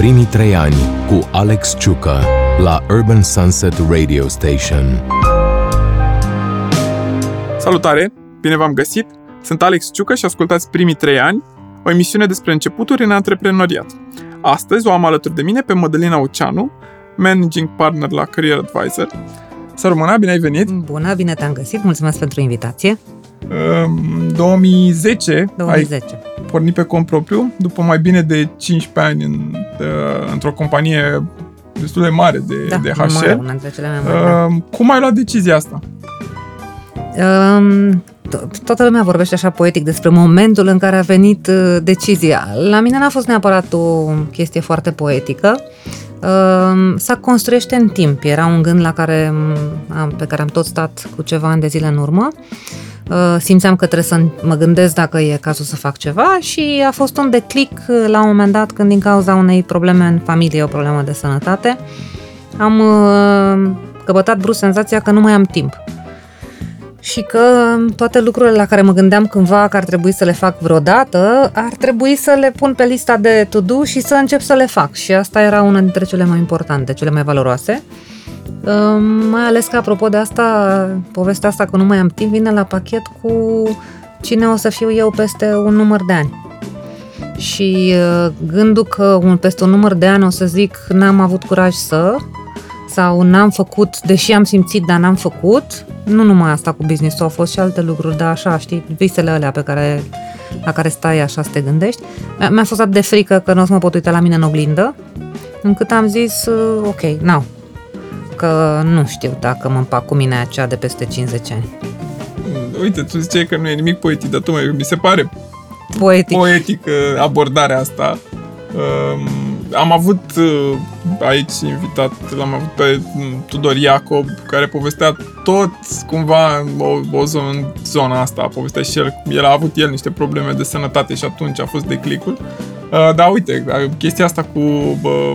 Primii trei ani cu Alex Ciucă la Urban Sunset Radio Station. Salutare! Bine v-am găsit! Sunt Alex Ciucă și ascultați Primii trei ani, o emisiune despre începuturi în antreprenoriat. Astăzi o am alături de mine pe Mădălina Oceanu, Managing Partner la Career Advisor. Să rămână, bine ai venit! Bună, bine te-am găsit, mulțumesc pentru invitație. În 2010, 2010. ai pornit pe cont propriu, după mai bine de 15 ani în, uh, într-o companie destul de mare de, Da, de mare, HR. una dintre cele mai mari. da. Uh, cum ai luat decizia asta? Um, to- toată lumea vorbește așa poetic despre momentul în care a venit uh, decizia. La mine n-a fost neapărat o chestie foarte poetică. Um, să construiește în timp. Era un gând la care m, am, pe care am tot stat cu ceva ani de zile în urmă. Uh, simțeam că trebuie să mă gândesc dacă e cazul să fac ceva și a fost un declic uh, la un moment dat când din cauza unei probleme în familie, o problemă de sănătate, am uh, căpătat brusc senzația că nu mai am timp și că toate lucrurile la care mă gândeam cândva că ar trebui să le fac vreodată, ar trebui să le pun pe lista de to-do și să încep să le fac. Și asta era una dintre cele mai importante, cele mai valoroase. Uh, Mai ales că, apropo de asta, povestea asta că nu mai am timp, vine la pachet cu cine o să fiu eu peste un număr de ani. Și uh, gândul că un, peste un număr de ani o să zic n-am avut curaj să, sau n-am făcut, deși am simțit, dar n-am făcut, nu numai asta cu business au fost și alte lucruri, dar așa, știi, visele alea pe care, la care stai așa să te gândești. Mi-a, mi-a fost atât de frică că nu o să mă pot uita la mine în oglindă, încât am zis, uh, ok, now, că nu știu dacă mă împac cu mine aceea de peste 50 ani. Uite, tu ziceai că nu e nimic poetic, dar tocmai mi se pare Poetic. poetică abordarea asta. Um, am avut uh, aici invitat, l-am avut pe mm, Tudor Iacob, care povestea tot cumva o, o zonă, în zona asta, povestea și el, el a avut el niște probleme de sănătate și atunci a fost declicul. Uh, dar uite, chestia asta cu uh,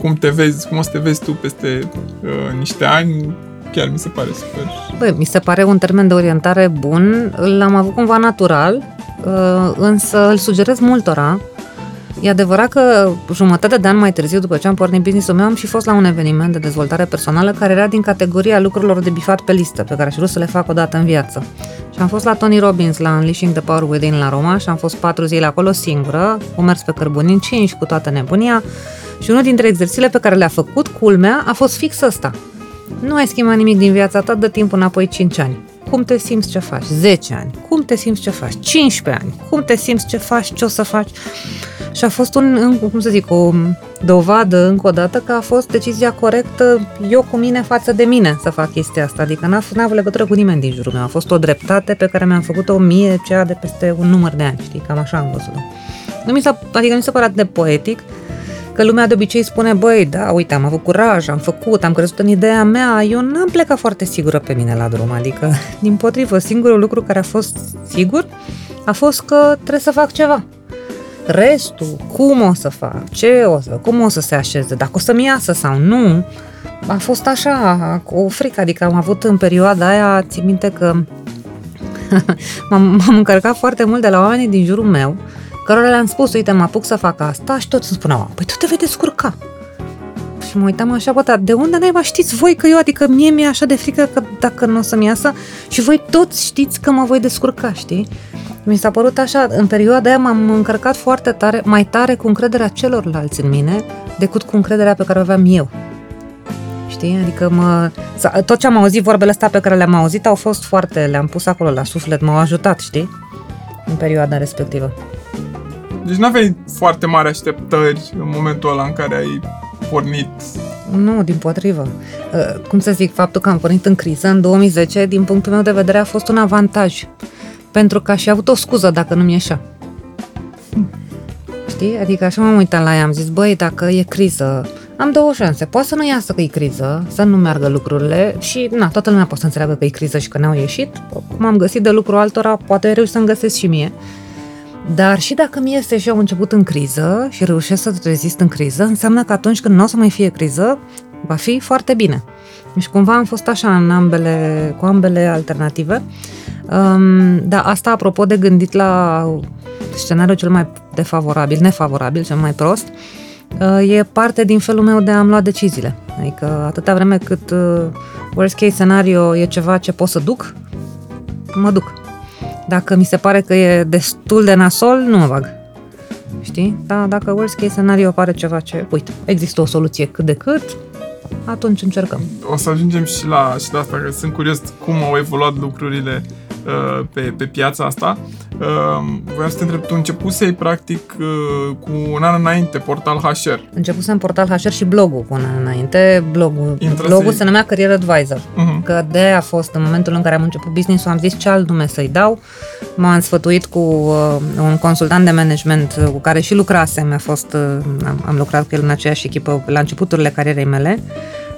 cum te vezi, cum o să te vezi tu peste uh, niște ani, chiar mi se pare super. Băi, mi se pare un termen de orientare bun, l-am avut cumva natural, uh, însă îl sugerez multora. E adevărat că jumătate de an mai târziu, după ce am pornit business-ul meu, am și fost la un eveniment de dezvoltare personală care era din categoria lucrurilor de bifat pe listă, pe care aș vrea să le fac o dată în viață. Și am fost la Tony Robbins, la Unleashing the Power Within la Roma și am fost patru zile acolo singură, cu mers pe cărbuni 5 cu toată nebunia și unul dintre exercițiile pe care le-a făcut, culmea, a fost fix ăsta. Nu ai schimbat nimic din viața ta, dă timp înapoi 5 ani. Cum te simți ce faci? 10 ani. Cum te simți ce faci? 15 ani. Cum te simți ce faci? Ce o să faci? Și a fost un, în- cum să zic, o dovadă încă o dată că a fost decizia corectă eu cu mine față de mine să fac chestia asta. Adică n-a, f- n-a avut legătură cu nimeni din jurul meu. A fost o dreptate pe care mi-am făcut-o mie, cea de peste un număr de ani, știi? Cam așa am văzut-o. Nu mi s-a, adică nu mi se pare atât de poetic, Că lumea de obicei spune, băi, da, uite, am avut curaj, am făcut, am crezut în ideea mea, eu n-am plecat foarte sigură pe mine la drum, adică, din potrivă, singurul lucru care a fost sigur a fost că trebuie să fac ceva. Restul, cum o să fac, ce o să, cum o să se așeze, dacă o să-mi iasă sau nu, a fost așa, cu o frică, adică am avut în perioada aia, țin minte că m-am, m-am încărcat foarte mult de la oamenii din jurul meu, cărora le-am spus, uite, mă apuc să fac asta și toți îmi spuneau, păi tu te vei descurca. Și mă uitam așa, bă, dar de unde naiba știți voi că eu, adică mie mi-e așa de frică că dacă nu o să-mi iasă și voi toți știți că mă voi descurca, știi? Mi s-a părut așa, în perioada aia m-am încărcat foarte tare, mai tare cu încrederea celorlalți în mine decât cu încrederea pe care o aveam eu. Știi? Adică mă, sa- tot ce am auzit, vorbele astea pe care le-am auzit au fost foarte, le-am pus acolo la suflet, m-au ajutat, știi? În perioada respectivă. Deci nu aveai foarte mari așteptări în momentul ăla în care ai pornit. Nu, din potrivă. Uh, Cum să zic, faptul că am pornit în criză în 2010, din punctul meu de vedere, a fost un avantaj. Pentru că aș fi avut o scuză dacă nu-mi ieșea. Știi? Adică așa m-am uitat la ea, am zis, băi, dacă e criză, am două șanse. Poate să nu iasă că e criză, să nu meargă lucrurile și, na, toată lumea poate să înțeleagă că e criză și că n-au ieșit. Cum am găsit de lucru altora, poate reuși să-mi găsesc și mie. Dar și dacă mi este și eu am început în criză și reușesc să rezist în criză, înseamnă că atunci când nu o să mai fie criză, va fi foarte bine. Și cumva am fost așa în ambele, cu ambele alternative. Um, da, asta apropo de gândit la scenariul cel mai defavorabil, nefavorabil, cel mai prost, uh, e parte din felul meu de a-mi lua deciziile. Adică atâta vreme cât uh, worst case scenario e ceva ce pot să duc, mă duc. Dacă mi se pare că e destul de nasol, nu mă bag. Știi? Dar dacă worst case scenario apare ceva ce, uite, există o soluție cât de cât, atunci încercăm. O să ajungem și la, și la asta, că sunt curios cum au evoluat lucrurile uh, pe, pe piața asta. Uh, voiam să te întreb, tu începusei practic uh, cu un an înainte portal HR. Începusem portal HR și blogul cu un an înainte. Blogul, Intrase- blogul se numea Career Advisor. Mhm. Că de aia a fost în momentul în care am început business-ul, am zis ce alt nume să-i dau. M-am sfătuit cu uh, un consultant de management uh, cu care și lucrasem. A fost, uh, am, am lucrat cu el în aceeași echipă la începuturile carierei mele.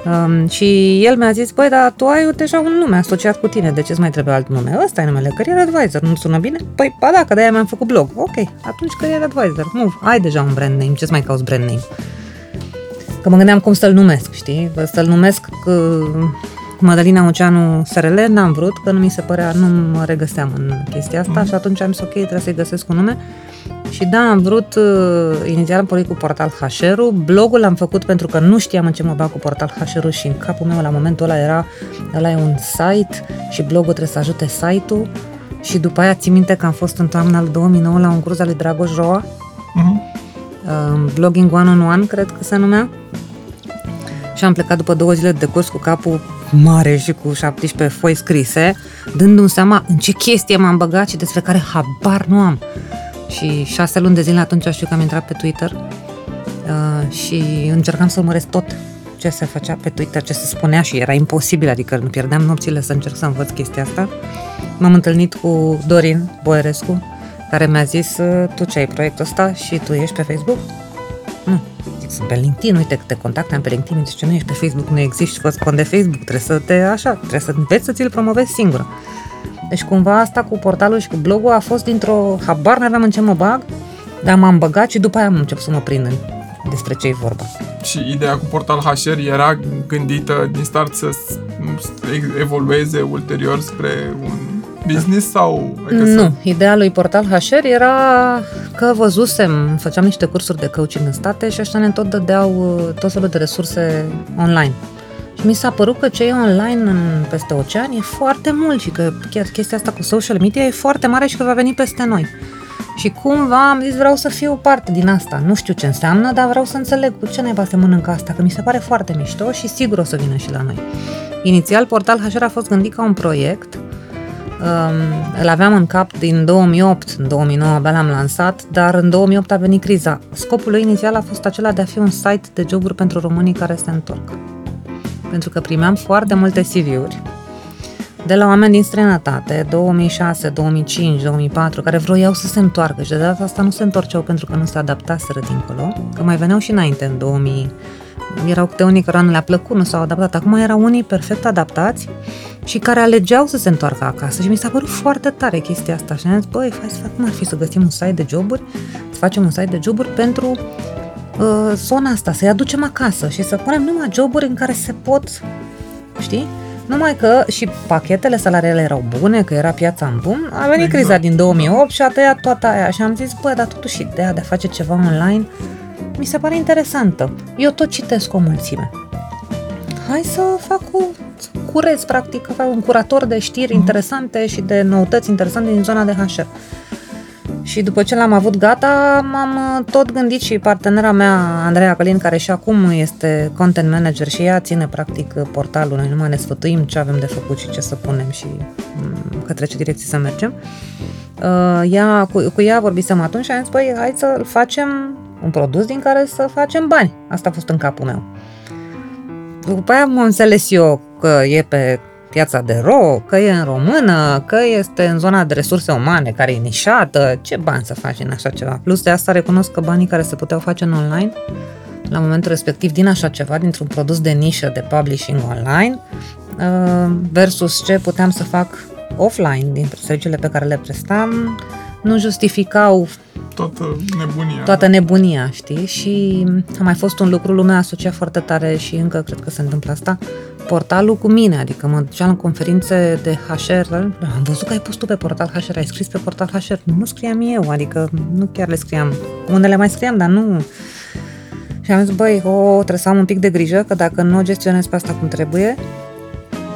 Um, și el mi-a zis, băi, dar tu ai deja un nume asociat cu tine, de ce îți mai trebuie alt nume? Ăsta e numele, Career Advisor, nu sună bine? Păi, ba da, că de-aia mi-am făcut blog. Ok, atunci Career Advisor, move, ai deja un brand name, ce-ți mai cauți brand name? Că mă gândeam cum să-l numesc, știi? Să-l numesc uh, Madalina Oceanu SRL, n-am vrut, că nu mi se părea, nu mă regăseam în chestia asta și atunci am zis, ok, trebuie să-i găsesc un nume. Și da, am vrut, uh, inițial am pornit cu Portal HR-ul, blogul l-am făcut pentru că nu știam în ce mă bag cu Portal HR-ul și în capul meu la momentul ăla era, ăla e un site și blogul trebuie să ajute site-ul și după aia țin minte că am fost în toamna al 2009 la un curs al lui Dragoș Roa, Mhm. uh, Blogging One on One, cred că se numea. Și am plecat după două zile de curs cu capul mare și cu 17 foi scrise, dându-mi seama în ce chestie m-am băgat și despre care habar nu am. Și șase luni de zile atunci știu că am intrat pe Twitter uh, și încercam să urmăresc tot ce se făcea pe Twitter, ce se spunea și era imposibil, adică nu pierdeam nopțile să încerc să învăț chestia asta. M-am întâlnit cu Dorin Boerescu, care mi-a zis, "Uh, tu ce ai proiectul ăsta și tu ești pe Facebook? Nu. Zic, sunt pe LinkedIn, uite că te contacte, am pe LinkedIn, zice, nu ești pe Facebook, nu existi, fă cont de Facebook, trebuie să te, așa, trebuie să înveți să ți-l promovezi singură. Deci cumva asta cu portalul și cu blogul a fost dintr-o, habar n-aveam în ce mă bag, dar m-am băgat și după aia am început să mă prind în despre ce e vorba. Și ideea cu portal HR era gândită din start să s- să evolueze ulterior spre un business sau... adică să- Nu, ideea lui Portal HR era că văzusem, făceam niște cursuri de coaching în state și ăștia ne tot dădeau uh, tot felul de resurse online. Și mi s-a părut că ce e online în, peste ocean e foarte mult și că chiar chestia asta cu social media e foarte mare și că va veni peste noi. Și cumva am zis vreau să fiu parte din asta. Nu știu ce înseamnă, dar vreau să înțeleg cu ce naiba se mănâncă asta, că mi se pare foarte mișto și sigur o să vină și la noi. Inițial, Portal HR a fost gândit ca un proiect Um, îl aveam în cap din 2008, în 2009 abia l-am lansat, dar în 2008 a venit criza. Scopul lui inițial a fost acela de a fi un site de joburi pentru românii care se întorc. Pentru că primeam foarte multe CV-uri de la oameni din străinătate, 2006, 2005, 2004, care vroiau să se întoarcă și de data asta nu se întorceau pentru că nu se adaptaseră dincolo, că mai veneau și înainte, în 2000, erau câte unii care nu le-a plăcut, nu s-au adaptat. Acum erau unii perfect adaptați și care alegeau să se întoarcă acasă și mi s-a părut foarte tare chestia asta și am zis, băi, hai să fac, cum ar fi să găsim un site de joburi, să facem un site de joburi pentru uh, zona asta, să-i aducem acasă și să punem numai joburi în care se pot, știi? Numai că și pachetele salariale erau bune, că era piața în boom, a venit Exact. criza din 2008 și a tăiat toată aia și am zis, bă, dar totuși ideea de a face ceva online mi se pare interesantă. Eu tot citesc o mulțime. Hai să fac o să curez, practic, să fac un curator de știri interesante și de noutăți interesante din zona de HR. Și după ce l-am avut gata, m-am uh, tot gândit și partenera mea, Andreea Călin, care și acum este content manager și ea ține practic portalul, noi numai ne sfătuim ce avem de făcut și ce să punem și mm, către ce direcție să mergem. Uh, Ea, cu, cu ea vorbisem atunci și am zis, băi, hai să facem un produs din care să facem bani. Asta a fost în capul meu. După aia am înțeles eu că e pe piața de ro, că e în română, că este în zona de resurse umane, care e nișată, ce bani să faci în așa ceva. Plus de asta recunosc că banii care se puteau face în online, la momentul respectiv, din așa ceva, dintr-un produs de nișă de publishing online, uh, versus ce puteam să fac offline din serviciile pe care le prestam, nu justificau Toată nebunia. toată nebunia, știi? Și a mai fost un lucru, lumea asocia foarte tare și încă cred că se întâmplă asta, portalul cu mine, adică mă duceam în conferințe de HR, am văzut că ai pus tu pe portal HR, ai scris pe portal HR, nu scriam eu, adică nu chiar le scriam, unele mai scriam, dar nu... Și Și am zis, băi, o, trebuie să am un pic de grijă, că dacă nu gestionez pe asta cum trebuie,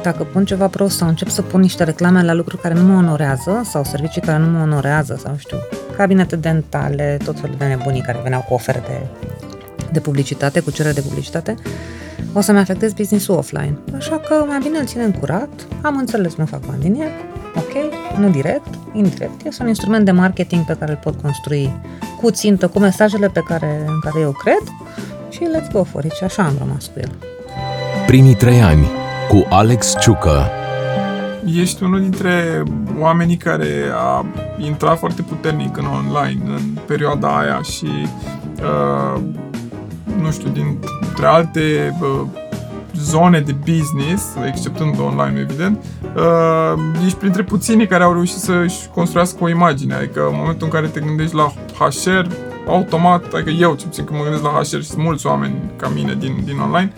dacă pun ceva prost sau încep să pun niște reclame la lucruri care nu mă onorează sau servicii care nu mă onorează sau, nu știu, cabinete dentale, tot felul de nebunii care veneau cu oferte de publicitate, cu cerere de publicitate, o să-mi afectez business-ul offline. Așa că mai bine îl ținem curat, am înțeles, nu fac bani din el, ok, nu direct, indirect. Este un instrument de marketing pe care îl pot construi cu țintă, cu mesajele pe care, în care eu cred și let's go for it. Și așa am rămas cu el. Primii trei ani cu Alex Ciucă. Ești unul dintre oamenii care a intrat foarte puternic în online în perioada aia și uh, nu știu, dintre alte uh, zone de business, exceptând online, evident, uh, ești printre puținii care au reușit să-și construiască o imagine. Adică în momentul în care te gândești la HR, automat, adică eu, ce puțin când mă gândesc la HR și sunt mulți oameni ca mine din, din online,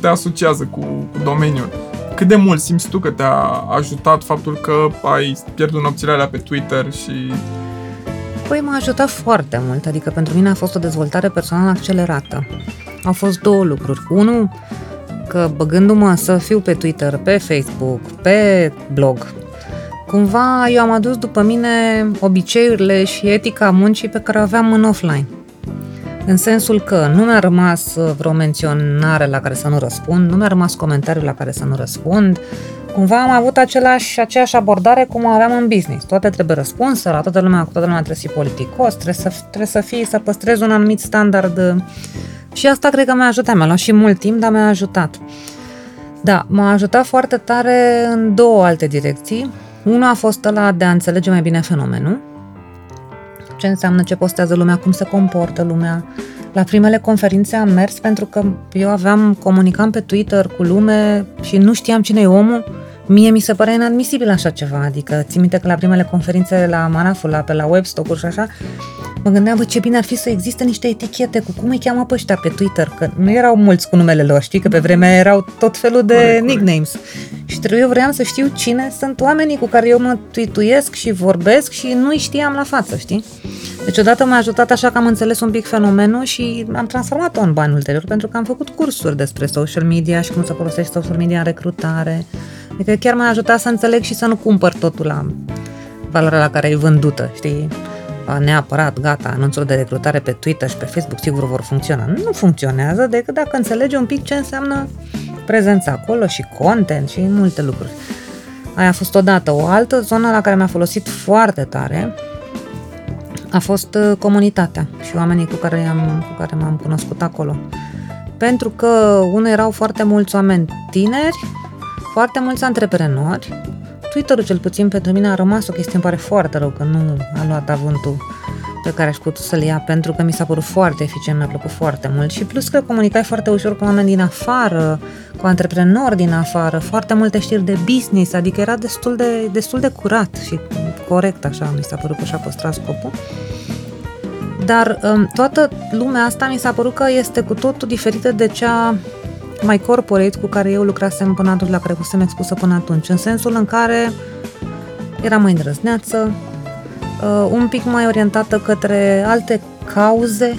te asociază cu, cu domeniul. Cât de mult simți tu că te-a ajutat faptul că ai pierdut nopțile alea pe Twitter și Păi m-a ajutat foarte mult, adică pentru mine a fost o dezvoltare personală accelerată. Au fost două lucruri. Unul, că băgându-mă să fiu pe Twitter, pe Facebook, pe blog, cumva eu am adus după mine obiceiurile și etica muncii pe care o aveam în offline. În sensul că nu mi-a rămas vreo menționare la care să nu răspund, nu mi-a rămas comentariu la care să nu răspund, cumva am avut același, aceeași abordare cum aveam în business. Toate trebuie răspunsă, la toată lumea, cu toată lumea trebuie să fii politicos, trebuie să, trebuie să fii, să păstrezi un anumit standard. Și asta cred că mi-a ajutat. Mi-a luat și mult timp, dar mi-a ajutat. Da, m-a ajutat foarte tare în două alte direcții. Una a fost la de a înțelege mai bine fenomenul, ce înseamnă ce postează lumea, cum se comportă lumea. La primele conferințe am mers pentru că eu aveam, comunicam pe Twitter cu lume și nu știam cine e omul. Mie mi se părea inadmisibil așa ceva, adică țin minte că la primele conferințe la Manaful, la, pe la Webstock-uri și așa, mă gândeam, bă, ce bine ar fi să existe niște etichete cu cum îi cheamă pe ăștia pe Twitter, că nu erau mulți cu numele lor, știi, că pe vremea erau tot felul de corect, nicknames. Corect. Și trebuie, eu vreau să știu cine sunt oamenii cu care eu mă tweetuiesc și vorbesc și nu-i știam la față, știi? Deci odată m-a ajutat așa că am înțeles un pic fenomenul și am transformat-o în bani ulterior pentru că am făcut cursuri despre social media și cum să folosești social media în recrutare. Adică chiar m-a ajutat să înțeleg și să nu cumpăr totul la valoarea la care e vândută, știi? neapărat, gata, anunțuri de recrutare pe Twitter și pe Facebook sigur vor funcționa. Nu funcționează decât dacă înțelegi un pic ce înseamnă prezența acolo și content și multe lucruri. Aia a fost odată. O altă zonă la care mi-a folosit foarte tare a fost uh, comunitatea și oamenii cu care, am, cu care m-am cunoscut acolo. Pentru că unul erau foarte mulți oameni tineri, foarte mulți antreprenori. Twitter-ul cel puțin pentru mine a rămas o chestie, îmi pare foarte rău că nu a luat avântul pe care aș putea să-l ia, pentru că mi s-a părut foarte eficient, mi-a plăcut foarte mult și plus că comunicai foarte ușor cu oameni din afară, cu antreprenori din afară, foarte multe știri de business, adică era destul de, destul de curat și corect, așa mi s-a părut că și-a păstrat scopul. Dar um, toată lumea asta mi s-a părut că este cu totul diferită de cea mai corporate cu care eu lucrasem până atunci, la care fusem expusă până atunci, în sensul în care era mai îndrăzneață, uh, un pic mai orientată către alte cauze.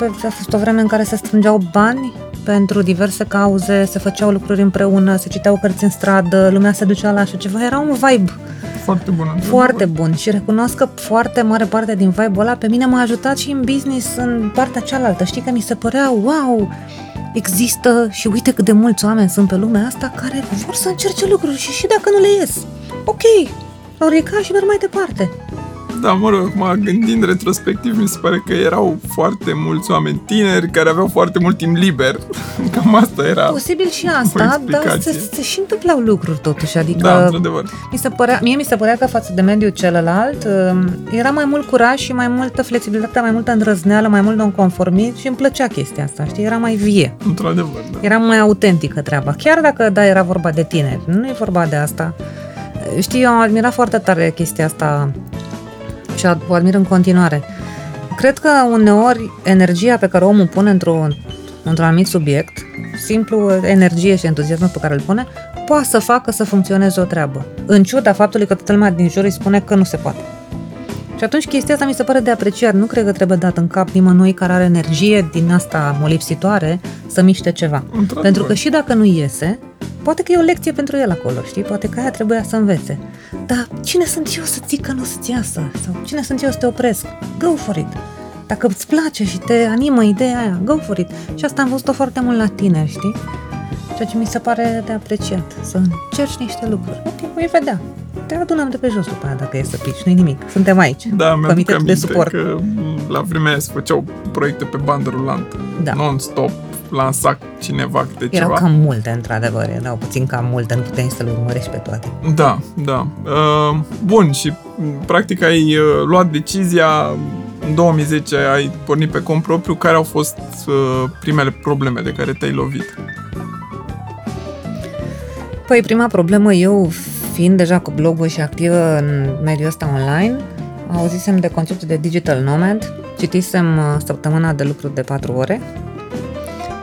Uh, a fost o vreme în care se strângeau bani pentru diverse cauze, se făceau lucruri împreună, se citeau cărți în stradă, lumea se ducea la așa ceva. Era un vibe foarte bun. Foarte bun și recunosc că foarte mare parte din vibe-ul ăla pe mine m-a ajutat și în business în partea cealaltă. Știi că mi se părea, wow, există și uite cât de mulți oameni sunt pe lumea asta care vor să încerce lucruri și și dacă nu le ies. Ok, au ridicat și merg mai departe. Da, mă rog, mă gândind retrospectiv, mi se pare că erau foarte mulți oameni tineri care aveau foarte mult timp liber. Cam asta era. Posibil și asta, dar se, se și întâmplau lucruri totuși. Adică, da, într-adevăr. Mi se părea, mie mi se părea că față de mediul celălalt um, era mai mult curaj și mai multă flexibilitate, mai multă îndrăzneală, mai mult nonconformit și îmi plăcea chestia asta, știi? Era mai vie. Într-adevăr, da. Era mai autentică treaba. Chiar dacă, da, era vorba de tineri, nu e vorba de asta. Știi, eu am admirat foarte tare chestia asta și o admir în continuare. Cred că uneori energia pe care omul pune într-un, într-un anumit subiect, simplu energie și entuziasm pe care îl pune, poate să facă să funcționeze o treabă. În ciuda faptului că toată lumea din jur îi spune că nu se poate. Și atunci chestia asta mi se pare de apreciat. Nu cred că trebuie dat în cap nimănui care are energie din asta molipsitoare să miște ceva. Într-adevăr. Pentru că și dacă nu iese, poate că e o lecție pentru el acolo, știi? Poate că aia trebuia să învețe. Dar cine sunt eu să zic că nu să-ți iasă? Sau cine sunt eu să te opresc? Go for it! Dacă îți place și te animă ideea aia, go for it. Și asta am văzut-o foarte mult la tineri, știi? Ceea ce mi se pare de apreciat, să încerci niște lucruri. Ok, voi vedea. Te adunăm de pe jos după aia dacă e să pici, nu-i nimic. Suntem aici. Da, mi-am Comitetul de aminte suport. că m, la vremea aia se făceau proiecte pe bandă rulantă. Da. Non-stop, lansa cineva câte Erau ceva. cam multe, într-adevăr, erau puțin cam multe, nu puteai să le urmărești pe toate. Da, da. Uh, bun, și m, practic ai uh, luat decizia, în 2010 ai pornit pe cont propriu, care au fost uh, primele probleme de care te-ai lovit? Păi prima problemă, eu fiind deja cu blogul și activă în mediul ăsta online, auzisem de conceptul de digital nomad, citisem uh, săptămâna de lucru de 4 ore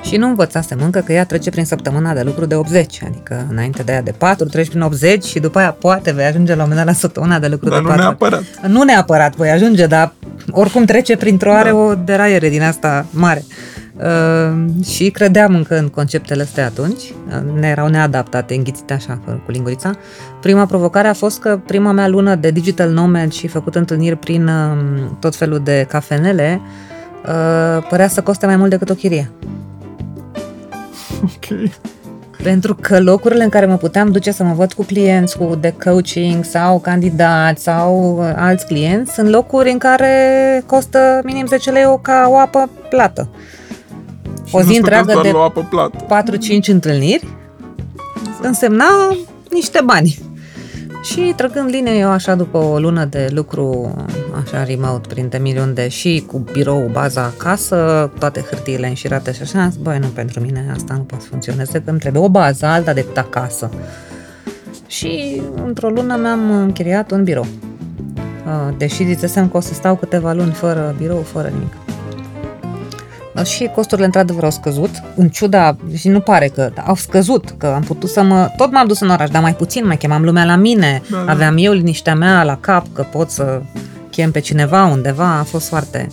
și nu învățasem încă că ea trece prin săptămâna de lucru de 80, adică înainte de aia de 4 treci prin 80 și după aia poate vei ajunge la un moment dat la săptămâna de lucru Dar de nu 4 ore. neapărat. Nu neapărat voi ajunge, dar oricum trece printr-o are o deraiere din asta mare. Uh, și credeam încă în conceptele astea atunci, uh, ne erau neadaptate, înghițite așa cu lingurița. Prima provocare a fost că prima mea lună de digital nomad și făcut întâlniri prin uh, tot felul de cafenele uh, părea să coste mai mult decât o chirie. Ok. Pentru că locurile în care mă puteam duce să mă văd cu clienți cu de coaching sau candidați sau uh, alți clienți sunt locuri în care costă minim 10 lei o ca o apă plată. Și O nu zi stăteați întreagă doar de la apă plată. 4-5 întâlniri însemna niște bani. Și trăgând linie eu așa după o lună de lucru așa remote printre milion de și cu birou, baza acasă, toate hârtiile înșirate și așa, am zis, băi, nu pentru mine asta nu poate să funcționeze, că îmi trebuie o bază, alta decât acasă. Și într-o lună mi-am închiriat un birou. Uh, Deși zisesem că o să stau câteva luni fără birou, fără nimic. Și costurile într-adevăr au scăzut, în ciuda, și nu pare că au scăzut, că am putut să mă... Tot m-am dus în oraș, dar mai puțin, mai chemam lumea la mine, Da, da. aveam eu liniștea mea la cap, că pot să chem pe cineva undeva, a fost foarte...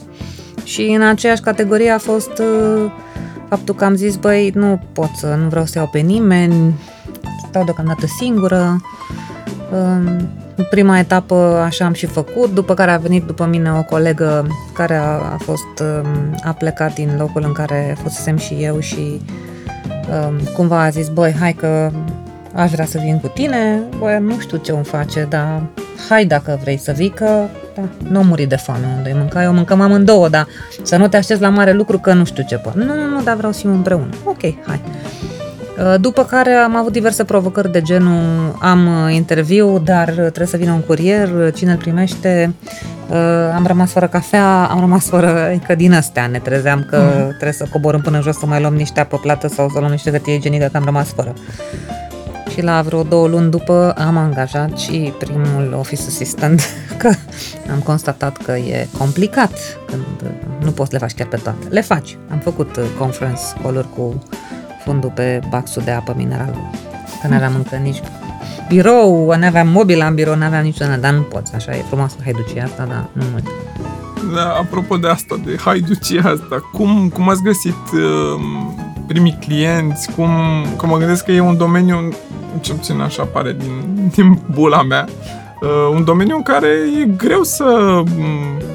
Și în aceeași categorie a fost uh, faptul că am zis, băi, nu pot să, nu vreau să iau pe nimeni, stau deocamdată singură. Um, În prima etapă așa am și făcut, după care a venit după mine o colegă care a, a fost, um, a plecat din locul în care fusesem și eu și um, cumva a zis, băi, hai că aș vrea să vin cu tine, băi, nu știu ce îmi face, dar hai dacă vrei să vii, că da, nu muri de foame unde îi mânca, eu mâncăm amândouă, dar să nu te aștepți la mare lucru că nu știu ce pot. Nu, nu, nu, dar vreau să fim împreună. Ok, hai. Uh, După care am avut diverse provocări de genul am uh, interviu, dar uh, trebuie să vină un curier, uh, cine îl primește, Uh, am rămas fără cafea, am rămas fără, adică din astea ne trezeam că Mhm. trebuie să coborâm până jos să mai luăm niște apă plată sau să luăm niște hârtie igienică, că am rămas fără. Și la vreo două luni după am angajat și primul office assistant, că am constatat că e complicat când uh, nu poți să le faci chiar pe toate. Le faci. Am făcut uh, conference call-uri cu fundul pe baxul de apă minerală. Că nu aveam încă nici birou, nu aveam mobil în birou, nu aveam niciodată, dar nu poți, așa e frumoasă haiducia asta, dar nu mult. Da, apropo de asta, de haiducia asta, cum, cum ați găsit uh, primii clienți? Cum, că mă gândesc că e un domeniu, cel puțin așa pare din, din bula mea, uh, un domeniu în care e greu să um,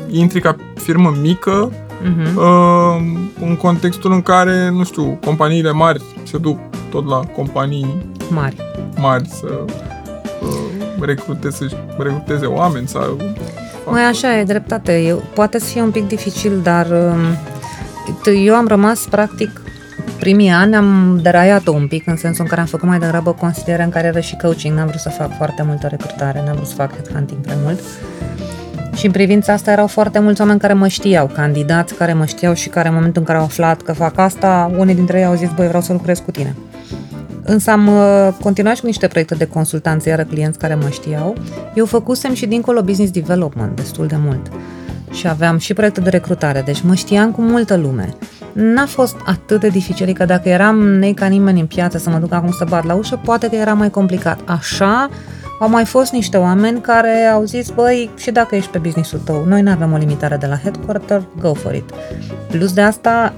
intri ca firmă mică Uh-huh. uh, în contextul în care, nu știu, companiile mari se duc tot la companii Mari. mari să uh, recruteze, recruteze oameni sau... Mai așa e dreptate. Eu, poate să fie un pic dificil, dar um, t- eu am rămas practic primii ani am deraiat-o un pic în sensul în care am făcut mai degrabă consiliere în care era și coaching, n-am vrut să fac foarte multă recrutare, n-am vrut să fac headhunting prea mult. Și în privința asta erau foarte mulți oameni care mă știau, candidați care mă știau și care în momentul în care au aflat că fac asta, unii dintre ei au zis, băi, vreau să lucrez cu tine. Însă am uh, continuat și cu niște proiecte de consultanță, iară clienți care mă știau. Eu făcusem și dincolo business development destul de mult. Și aveam și proiecte de recrutare, deci mă știam cu multă lume. N-a fost atât de dificil, că dacă eram nei ca nimeni în piață să mă duc acum să bat la ușă, poate că era mai complicat. Așa, Au mai fost niște oameni care au zis, băi, și dacă ești pe businessul tău, noi nu avem o limitare de la headquarter, go for it. Plus de asta,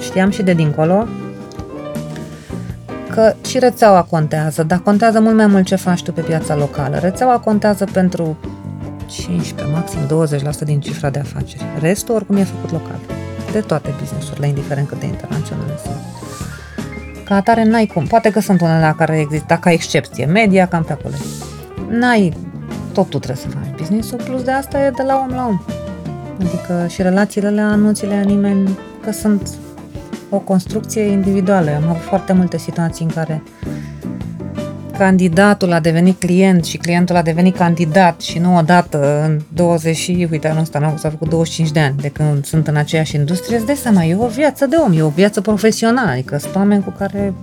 știam și de dincolo, că și rețeaua contează, dar contează mult mai mult ce faci tu pe piața locală. Rețeaua contează pentru 15, maxim 20% din cifra de afaceri. Restul oricum e făcut local. De toate businessurile, indiferent cât de internaționale sunt. Ca atare n-ai cum. Poate că sunt unele la care există ca excepție. Media, cam pe acolo. N-ai, tot tu trebuie să faci business-ul, plus de asta e de la om la om. Adică și relațiile alea nu ți le nimeni, că sunt o construcție individuală. Am avut foarte multe situații în care candidatul a devenit client și clientul a devenit candidat și nu odată în 20 și, uite, anul ăsta s-a făcut 25 de ani de când sunt în aceeași industrie, îți dai seama, e o viață de om, e o viață profesională, adică sunt oameni cu care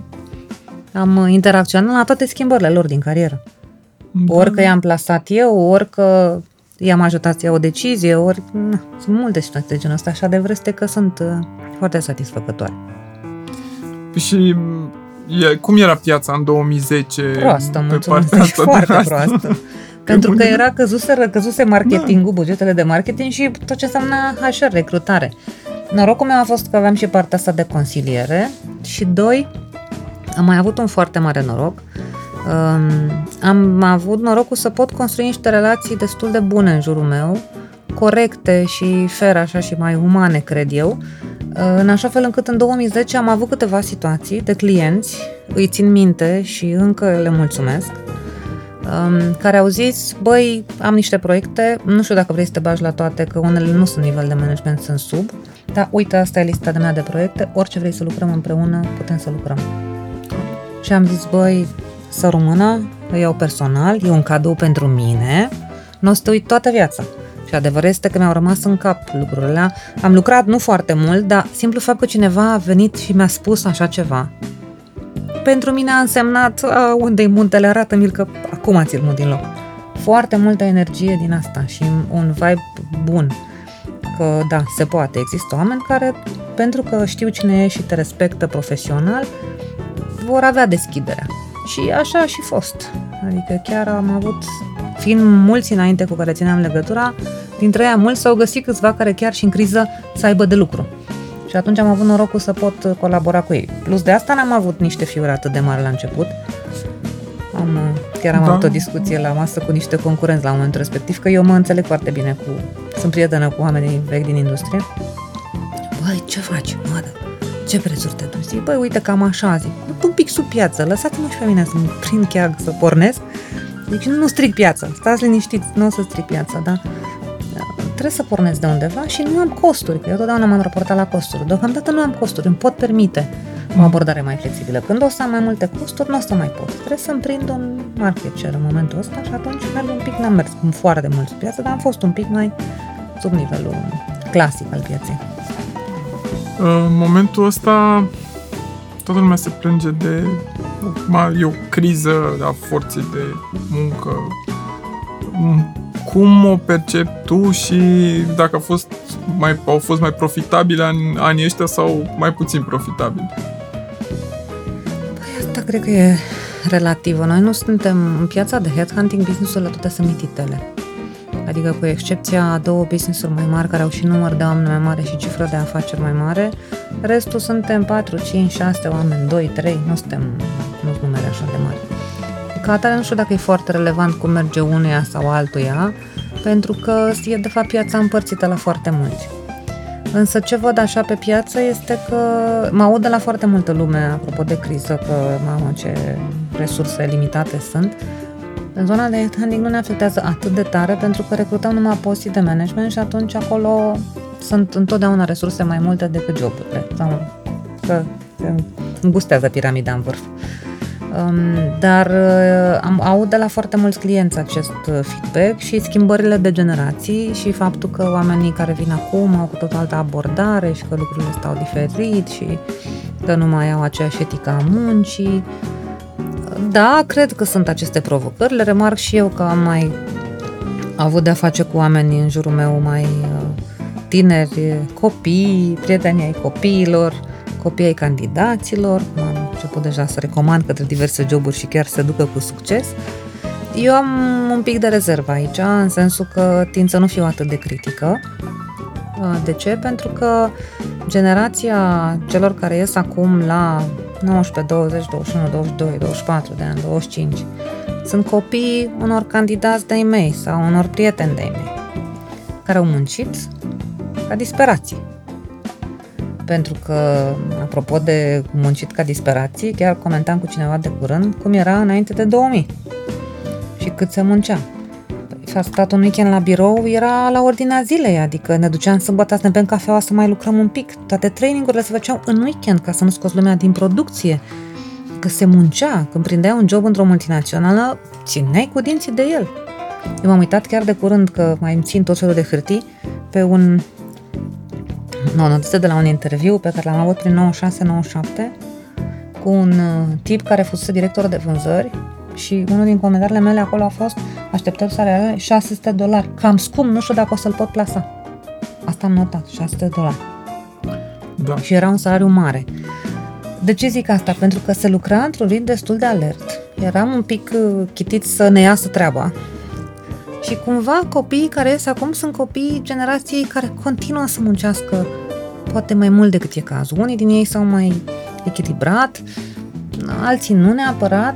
am interacționat la toate schimbările lor din carieră. Da. Ori că i-am plasat eu, ori că i-am ajutat să iau o decizie, ori... Na, sunt multe situații de genul ăsta, așa de vreste că sunt uh, foarte satisfăcătoare. Și e, cum era piața în 2010? Proastă, mulțumesc, pe asta foarte asta? proastă. Pentru că era căzuse, căzuse marketingul, da. bugetele de marketing și tot ce înseamnă HR, recrutare. Norocul meu a fost că aveam și partea asta de consiliere și doi, am mai avut un foarte mare noroc. Um, am avut norocul să pot construi niște relații destul de bune în jurul meu, corecte și fer, așa și mai umane, cred eu, în așa fel încât în 2010 am avut câteva situații de clienți, îi țin minte și încă le mulțumesc, um, care au zis, băi, am niște proiecte, nu știu dacă vrei să te bagi la toate, că unele nu sunt nivel de management, sunt sub, dar uite, asta e lista de mea de proiecte, orice vrei să lucrăm împreună, putem să lucrăm. Și am zis, băi, să rămână, îi iau personal, e un cadou pentru mine, nu o să te uit toată viața. Și adevărul este că mi-au rămas în cap lucrurile Am lucrat nu foarte mult, dar simplu fapt că cineva a venit și mi-a spus așa ceva. Pentru mine a însemnat, unde-i muntele, arată-mi că acum ți-l mut din loc. Foarte multă energie din asta și un vibe bun. Că da, se poate. Există oameni care, pentru că știu cine e și te respectă profesional, vor avea deschiderea. Și așa a și fost. Adică chiar am avut, fiind mulți înainte cu care țineam legătura, dintre ei mulți s-au găsit câțiva care chiar și în criză să aibă de lucru. Și atunci am avut norocul să pot colabora cu ei. Plus de asta n-am avut niște fiuri atât de mari la început. Am, chiar am da. avut o discuție la masă cu niște concurenți la momentul respectiv, că eu mă înțeleg foarte bine cu... Sunt prietenă cu oamenii vechi din industrie. Băi, ce faci? Mă, ce prețuri te duci? Zic, băi, uite, cam așa, zic, un pic sub piață, lăsați-mă și pe mine să-mi prind chiar să pornesc. Deci nu stric piața, stați liniștiți, nu o să stric piața, da? Trebuie să pornesc de undeva și nu am costuri, că eu totdeauna m-am raportat la costuri. Deocamdată nu am costuri, îmi pot permite o abordare mai flexibilă. Când o să am mai multe costuri, nu o să mai pot. Trebuie să-mi prind un market share în momentul ăsta și atunci merg un pic, n-am mers foarte mult sub piață, dar am fost un pic mai sub nivelul clasic al pieței. În momentul ăsta toată lumea se plânge de e o criză a forței de muncă. Cum o percepi tu și dacă a fost mai, au fost mai profitabile în anii ăștia sau mai puțin profitabili? Păi asta cred că e relativă. Noi nu suntem în piața de headhunting, business-urile toate sunt mititele adică cu excepția a două business-uri mai mari care au și număr de oameni mai mare și cifră de afaceri mai mare, restul suntem 4, 5, 6 oameni, 2, 3, nu suntem nu numere așa de mari. Ca atare nu știu dacă e foarte relevant cum merge uneia sau altuia, pentru că e de fapt piața împărțită la foarte mulți. Însă ce văd așa pe piață este că mă aud de la foarte multă lume, apropo de criză, că mamă ce resurse limitate sunt, în zona de headhunting nu ne afectează atât de tare pentru că recrutăm numai postii de management și atunci acolo sunt întotdeauna resurse mai multe decât joburile. Sau că îngustează piramida în vârf. Um, dar uh, am aud de la foarte mulți clienți acest uh, feedback și schimbările de generații și faptul că oamenii care vin acum au cu tot altă abordare și că lucrurile stau diferit și că nu mai au aceeași etică a muncii da, cred că sunt aceste provocări. Le remarc și eu că am mai avut de-a face cu oameni în jurul meu mai uh, tineri, copii, prieteni ai copiilor, copii ai candidaților. Am început deja să recomand către diverse joburi și chiar să ducă cu succes. Eu am un pic de rezervă aici, în sensul că tind să nu fiu atât de critică. Uh, de ce? Pentru că generația celor care ies acum la 19, 20, 21, 22, 24 de ani, 25, sunt copii unor candidați de-ai mei sau unor prieteni de-ai mei care au muncit ca disperații. Pentru că, apropo de muncit ca disperații, chiar comentam cu cineva de curând cum era înainte de 2000 și cât se muncea. Păi, a stat un weekend la birou, era la ordinea zilei, adică ne duceam sâmbătă să ne bem cafeaua să mai lucrăm un pic. Toate trainingurile se făceau în weekend ca să nu scoți lumea din producție. Că se muncea, când prindeai un job într-o multinațională, țineai cu dinții de el. Eu m-am uitat chiar de curând că mai îmi țin tot felul de hârtii pe un nu, notiță de la un interviu pe care l-am avut prin 96-97 cu un uh, tip care fusese director de vânzări și unul din comentariile mele acolo a fost așteptări salariale 600 dolari. Cam scump, nu știu dacă o să-l pot plasa. Asta am notat, 600 dolari. Da. Și era un salariu mare. De ce zic asta? Pentru că se lucra într-un ritm destul de alert. Eram un pic uh, chitit să ne iasă treaba. Și cumva copiii care ies acum sunt copiii generației care continuă să muncească poate mai mult decât e cazul. Unii din ei s-au mai echilibrat, alții nu neapărat.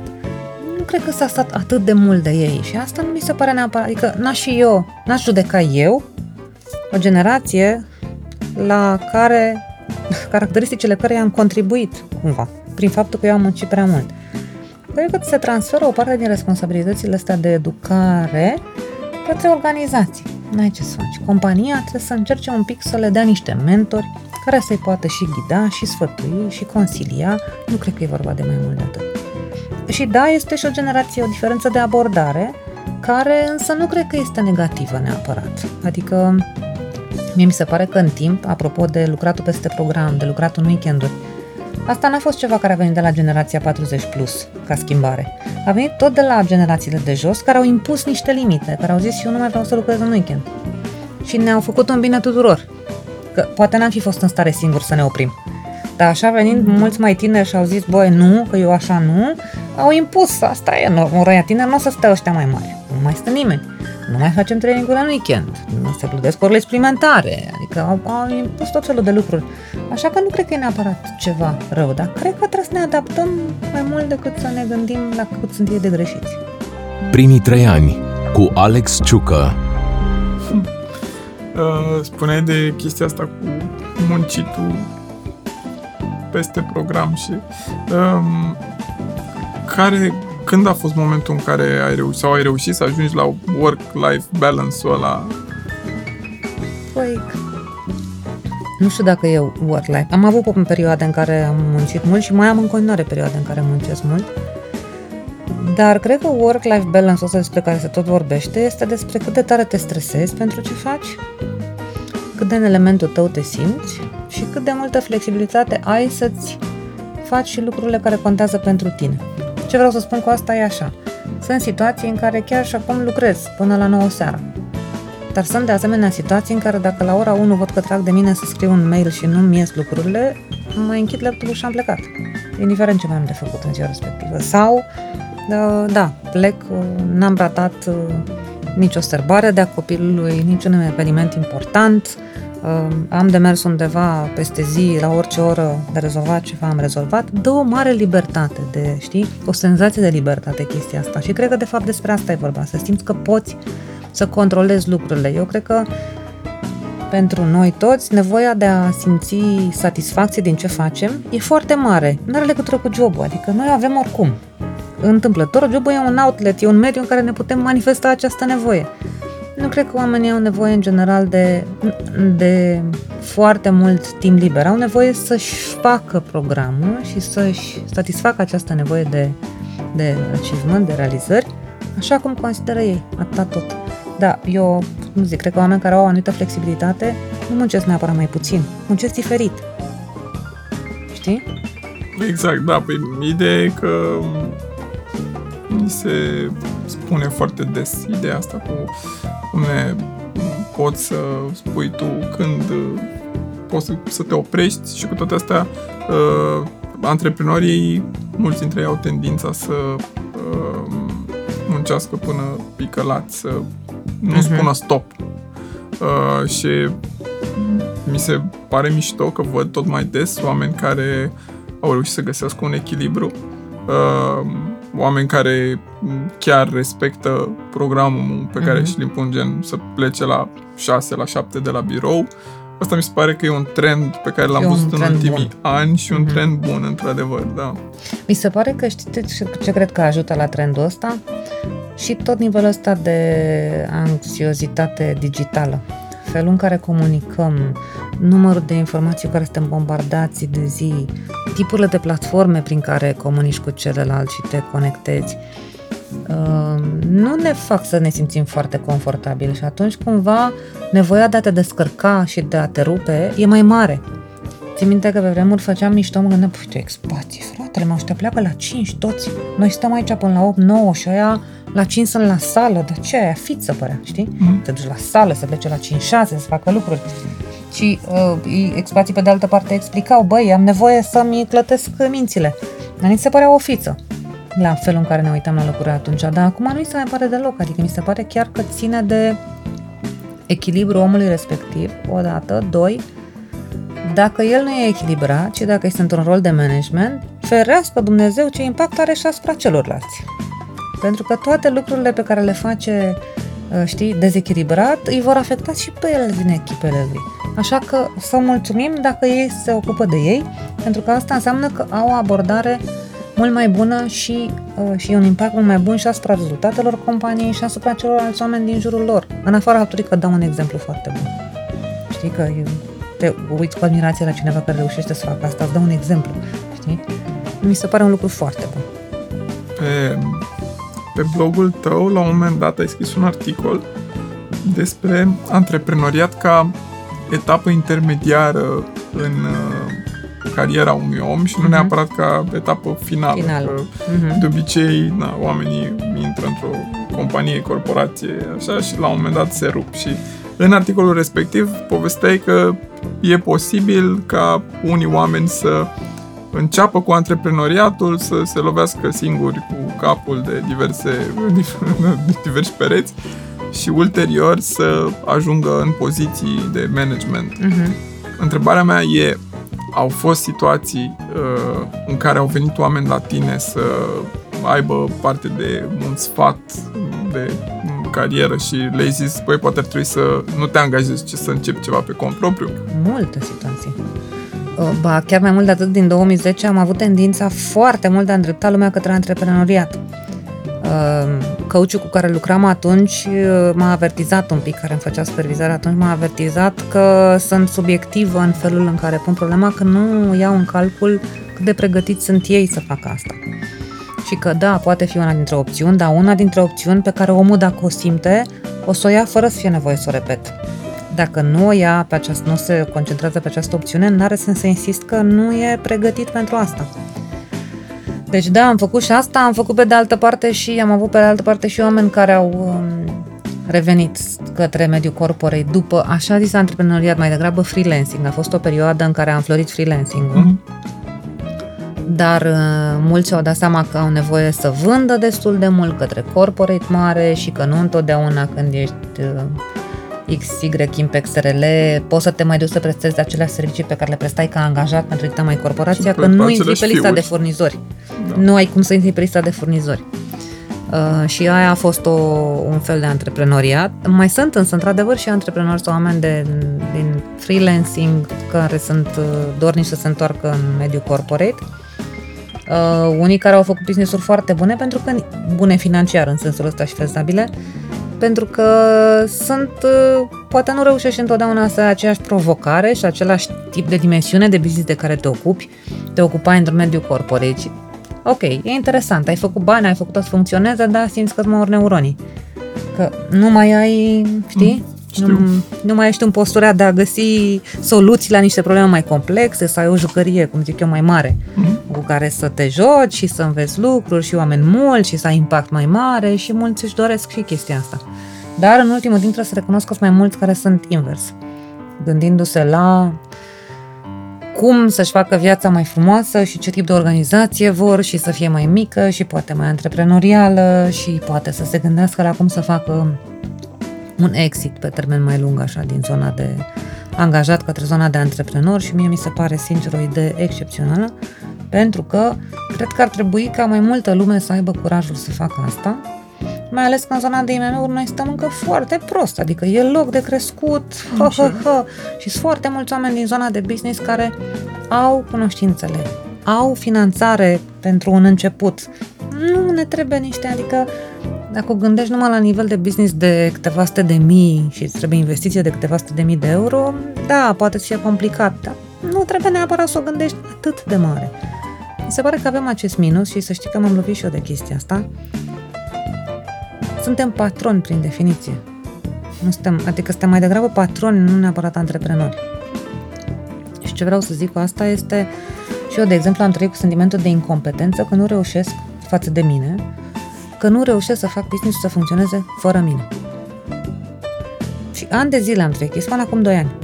Nu cred că s-a stat atât de mult de ei și asta nu mi se pare neapărat. Adică n-aș și eu, n-aș judeca eu o generație la care caracteristicile care am contribuit cumva, prin faptul că eu am muncit prea mult. Cred că se transferă o parte din responsabilitățile astea de educare către organizații. N-ai ce să faci. Compania trebuie să încerce un pic să le dea niște mentori care să-i poată și ghida, și sfătui, și consilia. Nu cred că e vorba de mai mult de atât. Și da, este și o generație, o diferență de abordare, care însă nu cred că este negativă neapărat. Adică, mie mi se pare că în timp, apropo de lucratul peste program, de lucratul în weekenduri, Asta n-a fost ceva care a venit de la generația 40 plus, ca schimbare. A venit tot de la generațiile de jos, care au impus niște limite, care au zis eu nu mai vreau să lucrez în weekend. Și ne-au făcut un bine tuturor. Că poate n-am fi fost în stare singur să ne oprim. Dar așa venind mulți mai tineri și au zis, băi, nu, că eu așa nu, au impus, asta e, în răia tineri nu o să stea ăștia mai mari. Nu mai stă nimeni. Nu mai facem training în weekend. Nu se plătesc orele suplimentare. Adică au, au impus tot felul de lucruri. Așa că nu cred că e neapărat ceva rău, dar cred că trebuie să ne adaptăm mai mult decât să ne gândim la cât sunt ei de greșiți. Primii trei ani cu Alex Ciucă. Uh, spuneai de chestia asta cu muncitul peste program și um, care, când a fost momentul în care ai reușit sau ai reușit să ajungi la work-life balance-ul ăla? Păi, nu știu dacă e work-life. Am avut o perioadă în care am muncit mult și mai am în continuare perioade în care muncesc mult. Dar cred că work-life balance ăsta despre care se tot vorbește este despre cât de tare te stresezi pentru ce faci, cât de în elementul tău te simți și cât de multă flexibilitate ai să-ți faci și lucrurile care contează pentru tine. Ce vreau să spun cu asta e așa. Sunt situații în care chiar și acum lucrez până la 9 seara. Dar sunt de asemenea situații în care dacă la ora 1 văd că trag de mine să scriu un mail și nu-mi ies lucrurile, mai închid laptopul și am plecat. Indiferent ce mai am de făcut în ziua respectivă. Sau, da, da plec, n-am ratat uh, nicio sărbare de-a copilului, niciun eveniment important, uh, am de mers undeva peste zi, la orice oră de rezolvat ceva, am rezolvat. Dă o mare libertate, de, știi, o senzație de libertate chestia asta. Și cred că de fapt despre asta e vorba, să simți că poți să controlezi lucrurile. Eu cred că pentru noi toți, nevoia de a simți satisfacție din ce facem e foarte mare. Nu are legătură cu jobul, adică noi avem oricum. Întâmplător, jobul e un outlet, e un mediu în care ne putem manifesta această nevoie. Nu cred că oamenii au nevoie în general de, de foarte mult timp liber. Au nevoie să-și facă programul și să-și satisfacă această nevoie de, de achievement, de realizări, așa cum consideră ei, atâta tot. Da, eu, nu zic, cred că oameni care au o anumită flexibilitate nu muncesc neapărat mai puțin, muncesc diferit. Știi? Exact, da, păi ideea e că mi se spune foarte des ideea asta cu cum poți să spui tu când poți să te oprești și cu toate astea antreprenorii, mulți dintre ei au tendința să muncească până picălați, să nu Mhm. spună stop. Uh, și mi se pare mișto că văd tot mai des oameni care au reușit să găsească un echilibru, uh, oameni care chiar respectă programul pe care Mhm. și-l impun, gen să plece la 6, la 7 de la birou. Asta mi se pare că e un trend pe care l-am E un văzut în trend ultimii bun. ani și un Mhm. trend bun, într-adevăr, da. Mi se pare că știți ce, ce cred că ajută la trendul ăsta? Și tot nivelul ăsta de anxiozitate digitală. Felul în care comunicăm, numărul de informații cu care suntem bombardați zi de zi, tipurile de platforme prin care comunici cu celălalt și te conectezi, uh, nu ne fac să ne simțim foarte confortabil și atunci cumva nevoia de a te descărca și de a te rupe e mai mare. Țin minte că pe vremuri făceam mișto, mă gândeam, păi ce expații, fratele meu, ăștia pleacă la 5 toți. Noi stăm aici până la 8, 9 și aia la 5 sunt la sală, de ce aia fiță părea, știi? Mhm. Te duci la sală, să plece la 5, 6, să facă lucruri. Și uh, expații pe de altă parte explicau, băi, am nevoie să-mi clătesc mințile. Dar mi se părea o fiță la felul în care ne uitam la lucrurile atunci, dar acum nu mi se mai pare deloc, adică mi se pare chiar că ține de echilibru omului respectiv, odată, doi, dacă el nu e echilibrat, ci dacă este într-un rol de management, ferească Dumnezeu ce impact are și asupra celorlalți. Pentru că toate lucrurile pe care le face, uh, știi, dezechilibrat, îi vor afecta și pe el din echipele lui. Așa că să mulțumim dacă ei se ocupă de ei, pentru că asta înseamnă că au o abordare mult mai bună și, uh, și un impact mult mai bun și asupra rezultatelor companiei și asupra celorlalți oameni din jurul lor. În afara faptului că dau un exemplu foarte bun. Știi că eu te uiți cu admirație la cineva care reușește să facă asta, îți dau un exemplu, știi? Mi se pare un lucru foarte bun. Pe, pe blogul tău, la un moment dat, ai scris un articol despre antreprenoriat ca etapă intermediară în uh, cariera unui om și nu Mhm. neapărat ca etapă finală. Finală. Că Mhm. de obicei, na, oamenii intră într-o companie, corporație, așa, și la un moment dat se rup. Și în articolul respectiv povesteai că e posibil ca unii oameni să înceapă cu antreprenoriatul, să se lovească singuri cu capul de diverse, de diversi pereți și ulterior să ajungă în poziții de management. Mhm. Întrebarea mea e, au fost situații uh, în care au venit oameni la tine să aibă parte de un sfat de carieră și le-ai zis, păi poate ar trebui să nu te angajezi, ci să începi ceva pe cont propriu. Multe situații. Uh, Ba, chiar mai mult de atât, din 2010 am avut tendința foarte mult de a îndrepta lumea către antreprenoriat. Uh, Coachul cu care lucram atunci uh, m-a avertizat un pic, care îmi făcea supervizare atunci, m-a avertizat că sunt subiectivă în felul în care pun problema, că nu iau în calcul cât de pregătiți sunt ei să facă asta. Și că da, poate fi una dintre opțiuni, dar una dintre opțiuni pe care omul dacă o simte, o să o ia fără să fie nevoie să o repet. Dacă nu o ia pe această, nu se concentrează pe această opțiune, n-are sens să insist că nu e pregătit pentru asta. Deci da, am făcut și asta, am făcut pe de altă parte și am avut pe de altă parte și oameni care au um, revenit către mediul corporate după așa zis antreprenoriat, mai degrabă freelancing. A fost o perioadă în care a înflorit freelancing-ul. Mhm. Dar uh, mulți au dat seama că au nevoie să vândă destul de mult către corporate mare și că nu întotdeauna când ești uh, XY Impex SRL poți să te mai duci să prestezi aceleași servicii pe care le prestai ca angajat pentru că te mai corporația, Și că pe nu aceleași intri pe lista fiuri. de furnizori. Da. Nu ai cum să intri pe lista de furnizori. Uh, și aia a fost o, un fel de antreprenoriat. Mai sunt însă, într-adevăr, și antreprenori sau oameni de, din freelancing care sunt uh, dornici să se întoarcă în mediul corporate. Uh, unii care au făcut business-uri foarte bune, pentru că bune financiar în sensul ăsta și fezabile, pentru că sunt, uh, poate nu reușești întotdeauna să ai aceeași provocare și același tip de dimensiune de business de care te ocupi, te ocupai într-un mediu corporate. Și, Ok, e interesant, ai făcut bani, ai făcut tot să funcționeze, dar simți că îți mor neuronii. Că nu mai ai, știi? Știu. Nu, nu mai ești în postura de a găsi soluții la niște probleme mai complexe, să ai o jucărie, cum zic eu, mai mare, Mhm. cu care să te joci și să înveți lucruri și oameni mulți și să ai impact mai mare și mulți își doresc și chestia asta. Dar în ultimul timp trebuie să recunosc că sunt mai mulți care sunt invers, gândindu-se la cum să-și facă viața mai frumoasă și ce tip de organizație vor și să fie mai mică și poate mai antreprenorială și poate să se gândească la cum să facă un exit pe termen mai lung așa din zona de angajat către zona de antreprenor și mie mi se pare sincer o idee excepțională pentru că cred că ar trebui ca mai multă lume să aibă curajul să facă asta mai ales că în zona de IMM-uri noi stăm încă foarte prost, adică e loc de crescut, hă, hă, hă. și sunt foarte mulți oameni din zona de business care au cunoștințele, au finanțare pentru un început. Nu ne trebuie niște, adică dacă o gândești numai la nivel de business de câteva sute de mii și îți trebuie investiție de câteva sute de mii de euro, da, poate să fie complicat, dar nu trebuie neapărat să o gândești atât de mare. Mi se pare că avem acest minus și să știi că m-am lovit și eu de chestia asta. Suntem patroni prin definiție. Nu suntem, adică suntem mai degrabă patroni, nu neapărat antreprenori. Și ce vreau să zic cu asta este, și eu, de exemplu, am trăit cu sentimentul de incompetență că nu reușesc față de mine, că nu reușesc să fac business să funcționeze fără mine. Și ani de zile am trăit, până acum 2 ani.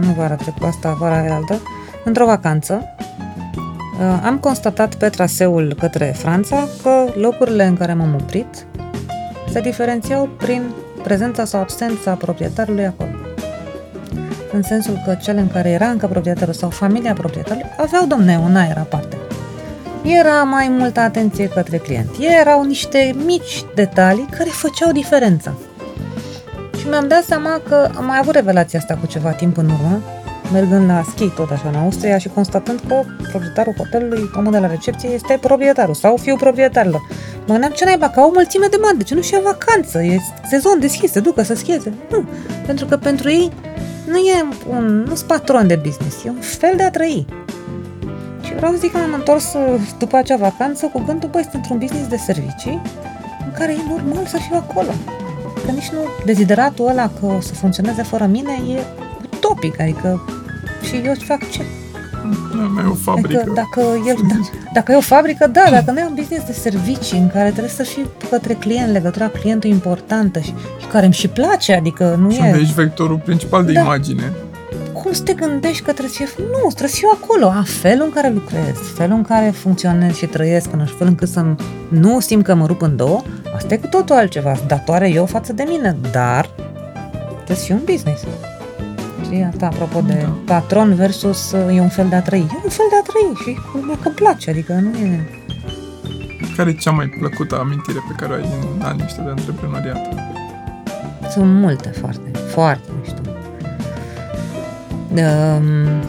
Nu vara trecută, asta vara altă, într-o vacanță, uh, am constatat pe traseul către Franța că locurile în care m-am oprit se diferențiau prin prezența sau absența proprietarului acolo. În sensul că cele în care era încă proprietarul sau familia proprietarului aveau, domne, un aer aparte. Era mai multă atenție către client. Erau niște mici detalii care făceau diferența. Și mi-am dat seama că am mai avut revelația asta cu ceva timp în urmă, mergând la schi tot așa în Austria și constatând că proprietarul hotelului, omul de la recepție, este proprietarul sau fiul proprietarilor. Mă gândeam ce naiba, ca o mulțime de bani, de ce nu și-a vacanță, e sezon deschis, se ducă să schieze. Nu, pentru că pentru ei nu e un, nu sunt patron de business, e un fel de a trăi. Și vreau să zic că m-am întors uh, după acea vacanță cu gândul, băi, sunt într-un business de servicii în care e normal să fiu acolo. Că nici nu dezideratul ăla că o să funcționeze fără mine e utopic, adică și eu fac ce? Nu e o fabrică. Adică dacă, e, da, dacă e o fabrică, da, dacă nu e un business de servicii în care trebuie să fii către client, legătura cu clientul importantă și, și care îmi și place, adică nu și e... ești vectorul principal de Da. imagine. Cum să te gândești că trebuie să fie... Nu, trebuie să fiu acolo, a, felul în care lucrez, felul în care funcționez și trăiesc, în așa fel încât să nu simt că mă rup în două, asta e cu totul altceva, sunt datoare eu față de mine, dar trebuie să fie un business. Știi, asta apropo de Da. patron versus uh, e un fel de a trăi. E un fel de a trăi și lumea că îmi place, adică nu e... Care e cea mai plăcută amintire pe care o ai din anii ăștia de antreprenoriat? Sunt multe, foarte, foarte mișto. Um,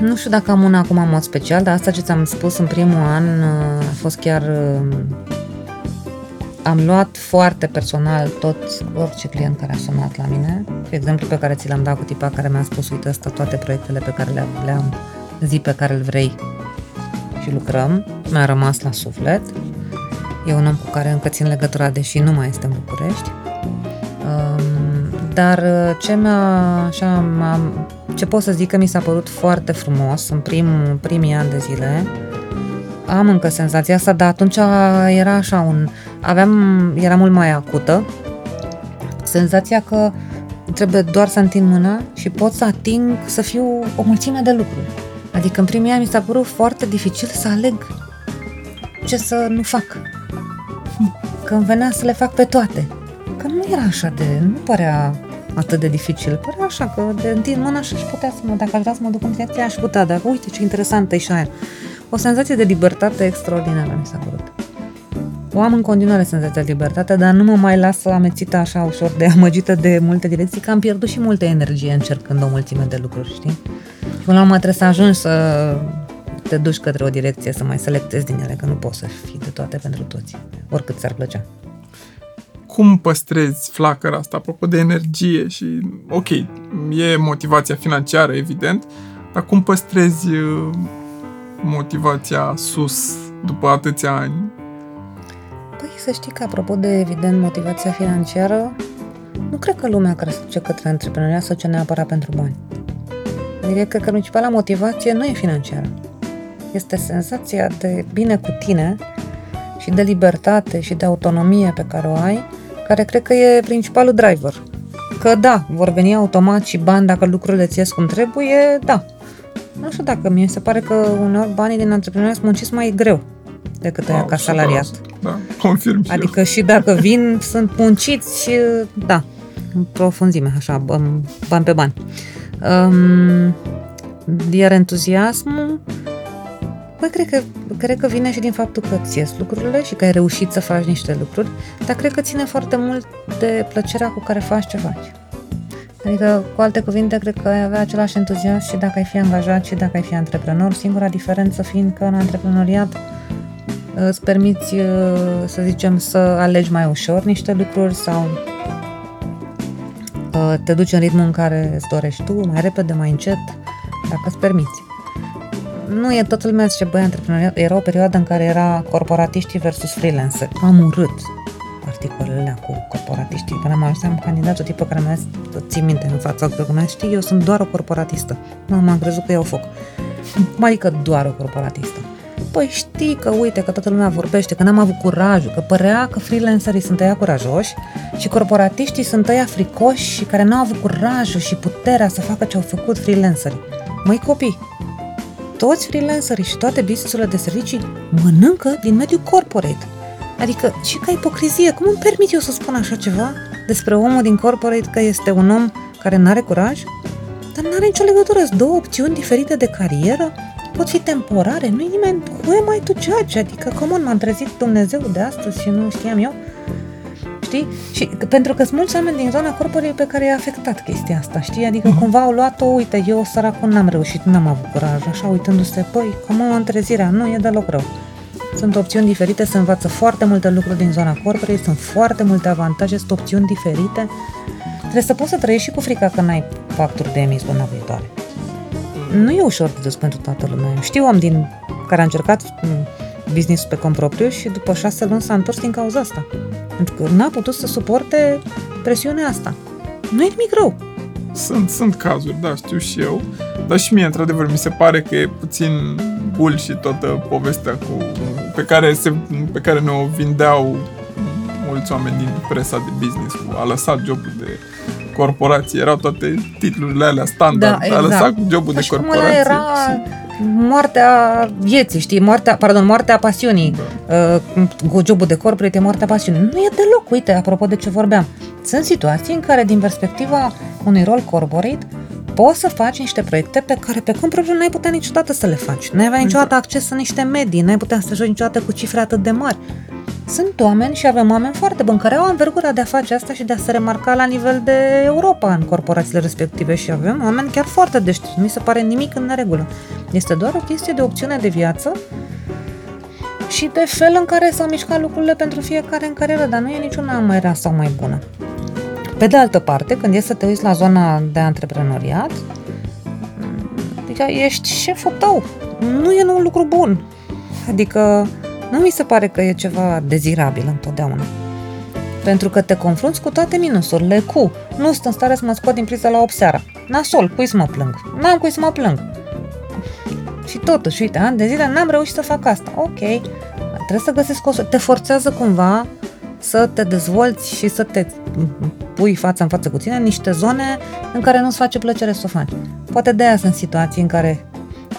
nu știu dacă am una acum în mod special, dar asta ce ți-am spus în primul an uh, a fost chiar... uh, Am luat foarte personal tot orice client care a sunat la mine. Exemplu pe care ți l-am dat cu tipa care mi-a spus, uite, asta toate proiectele pe care le, le am, zi pe care îl vrei și lucrăm. Mi-a rămas la suflet. E un om cu care încă țin legătura, deși nu mai este în București. Um, dar uh, ce mi-a, așa, m-a, ce pot să zic că mi s-a părut foarte frumos în prim, primii ani de zile, am încă senzația asta, dar atunci era așa un, aveam, era mult mai acută, senzația că trebuie doar să întind mâna și pot să ating, să fiu o mulțime de lucruri. Adică în primii ani mi s-a părut foarte dificil să aleg ce să nu fac. Că îmi venea să le fac pe toate. Că nu era așa de... nu părea atât de dificil. Părea așa că de întind mâna și aș putea să mă... Dacă aș vrea să mă duc în direcție, aș putea. Dar uite ce interesantă e și aia. O senzație de libertate extraordinară mi s-a părut. O am în continuare senzația de libertate, dar nu mă mai lasă amețită așa ușor de amăgită de multe direcții, că am pierdut și multă energie încercând o mulțime de lucruri, știi? Și până la urmă trebuie să ajungi să te duci către o direcție, să mai selectezi din ele, că nu poți să fii de toate pentru toți, oricât ți-ar plăcea. Cum păstrezi flacăra asta, apropo de energie și, ok, e motivația financiară, evident, dar cum păstrezi uh, motivația sus după atâția ani? Păi să știi că, apropo de, evident, motivația financiară, nu cred că lumea care se duce către antreprenoriat să duce neapărat pentru bani. Adică cred că principala motivație nu e financiară. Este senzația de bine cu tine și de libertate și de autonomie pe care o ai, care cred că e principalul driver. Că da, vor veni automat și bani dacă lucrurile ți ies cum trebuie, da. Nu știu dacă mi se pare că uneori banii din antreprenoriat sunt munciți mai greu decât aia Wow, ca 100%. salariat. Da, confirm și eu. Adică și dacă vin, sunt munciți, da, în profunzime, așa, bani, bani pe bani. Um, iar entuziasmul, băi, cred că, cred că vine și din faptul că ți ies lucrurile și că ai reușit să faci niște lucruri, dar cred că ține foarte mult de plăcerea cu care faci ce faci. Adică, cu alte cuvinte, cred că ai avea același entuziasm și dacă ai fi angajat și dacă ai fi antreprenor, singura diferență fiind că în antreprenoriat îți permiți, să zicem, să alegi mai ușor niște lucruri sau uh, te duci în ritmul în care îți dorești tu, mai repede, mai încet, dacă îți permiți. Nu e toată lumea zice, băi, antreprenoriat, era o perioadă în care era corporatiștii versus freelancer. Am urât articolele alea cu corporatiștii. Până am ajuns, am candidatul tipul care mi-a zis, ții minte în fața ochilor, mi-a zis, știi, eu sunt doar o corporatistă. Nu, m-am crezut că iau foc. Cum adică doar o corporatistă? Păi știi că, uite, că toată lumea vorbește, că n-am avut curajul, că părea că freelancerii sunt ăia curajoși și corporatiștii sunt ăia fricoși și care n-au avut curajul și puterea să facă ce au făcut freelancerii. Măi copii, toți freelancerii și toate businessurile de servicii mănâncă din mediul corporate. Adică, și ca ipocrizie, cum îmi permit eu să spun așa ceva despre omul din corporate că este un om care n-are curaj? Dar n-are nicio legătură, sunt două opțiuni diferite de carieră, pot fi temporare, nu-i nimeni, who am I to judge? Adică, cum m-am trezit Dumnezeu de astăzi și nu știam eu? Știi? Și că- pentru că sunt mulți oameni din zona corporei pe care i-a afectat chestia asta, știi? Adică cumva au luat-o, uite, eu săracul n-am reușit, n-am avut curaj, așa uitându-se, păi, cum am trezirea, nu e deloc rău. Sunt opțiuni diferite, se învață foarte multe lucruri din zona corporei, sunt foarte multe avantaje, sunt opțiuni diferite. Trebuie să poți să trăiești și cu frica că n-ai facturi de emis luna viitoare. Nu e ușor de dus pentru toată lumea. Știu om din care a încercat m, business pe cont propriu și după șase luni s-a întors din cauza asta. Pentru că n-a putut să suporte presiunea asta. Nu e nimic rău. Sunt, sunt cazuri, da, știu și eu. Dar și mie, într-adevăr, mi se pare că e puțin bullshit toată povestea cu, pe, care se, pe care ne-o vindeau mulți oameni din presa de business. Cu a lăsat jobul de corporație. Erau toate titlurile alea standard. Da, A lăsat exact. jobul Ca de și cum corporație. ăla era moartea vieții, știi? Moartea, pardon, moartea pasiunii. Da. Uh, cu jobul de corporate e moartea pasiunii. Nu e deloc, uite, apropo de ce vorbeam. Sunt situații în care, din perspectiva unui rol corporate, poți să faci niște proiecte pe care pe cont propriu n-ai putea niciodată să le faci. N-ai avea niciodată acces în niște medii, n-ai putea să joci niciodată cu cifre atât de mari. Sunt oameni și avem oameni foarte buni care au învergura de a face asta și de a se remarca la nivel de Europa în corporațiile respective și avem oameni chiar foarte deștepți. Nu mi se pare nimic în neregulă. Este doar o chestie de opțiune de viață și de fel în care s-au mișcat lucrurile pentru fiecare în carieră, dar nu e niciuna mai rea sau mai bună. Pe de altă parte, când e să te uiți la zona de antreprenoriat, adică ești șeful tău. Nu e un lucru bun. Adică nu mi se pare că e ceva dezirabil întotdeauna. Pentru că te confrunți cu toate minusurile, cu nu sunt în stare să mă scot din priză la 8 seara. Nasol, cui să mă plâng? N-am cui să mă plâng. Și totuși, uite, ani de zile n-am reușit să fac asta. Ok, trebuie să găsesc o... Te forțează cumva să te dezvolți și să te pui față în față cu tine în niște zone în care nu-ți face plăcere să o faci. Poate de aia sunt situații în care,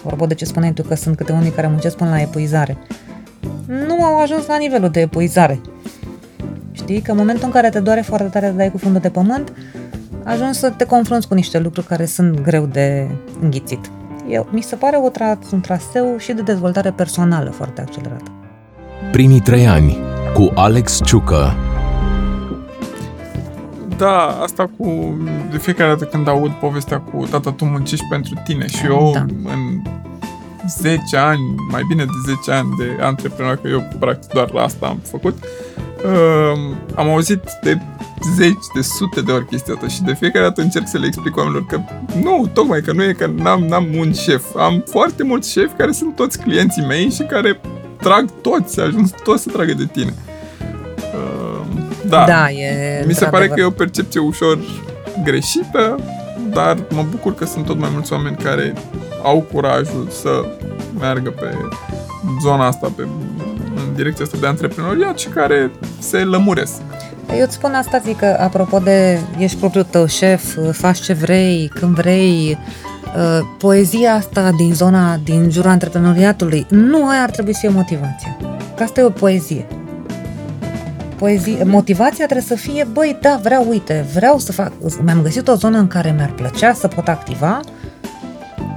vorba de ce spuneai tu că sunt câte unii care muncesc până la epuizare, nu au ajuns la nivelul de epuizare. Știi? Că în momentul în care te doare foarte tare de dai cu fundul de pământ, ajungi să te confrunți cu niște lucruri care sunt greu de înghițit. Eu, mi se pare o tra- un traseu și de dezvoltare personală foarte accelerat. Primii trei ani cu Alex Ciucă. Da, asta cu... De fiecare dată când aud povestea cu tata, tu muncești pentru tine și eu Da. în 10 ani, mai bine de 10 ani de antreprenor, că eu practic doar la asta am făcut, um, am auzit de zeci, de sute de ori chestia asta și de fiecare dată încerc să le explic oamenilor că nu, tocmai că nu e că n-am, n-am un șef. Am foarte mulți șefi care sunt toți clienții mei și care trag toți, ajung toți să tragă de tine. Um, da, da e mi se pare într-adevăr. că e o percepție ușor greșită, dar mă bucur că sunt tot mai mulți oameni care au curajul să meargă pe zona asta, pe, în direcția asta de antreprenoriat și care se lămuresc. Eu îți spun asta, zic că apropo de ești propriul tău șef, faci ce vrei, când vrei, uh, poezia asta din zona, din jurul antreprenoriatului, nu aia ar trebui să fie motivația. Că asta e o poezie. Poezie, motivația trebuie să fie, băi, da, vreau, uite, vreau să fac, mi-am găsit o zonă în care mi-ar plăcea să pot activa,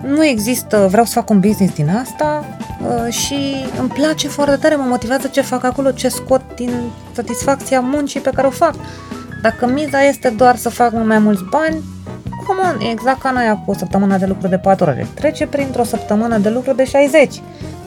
nu există, vreau să fac un business din asta uh, și îmi place foarte tare, mă motivează ce fac acolo, ce scot din satisfacția muncii pe care o fac. Dacă miza este doar să fac mai mulți bani, come on, exact ca noi cu o săptămână de lucru de 4 ore. Trece printr-o săptămână de lucru de 60,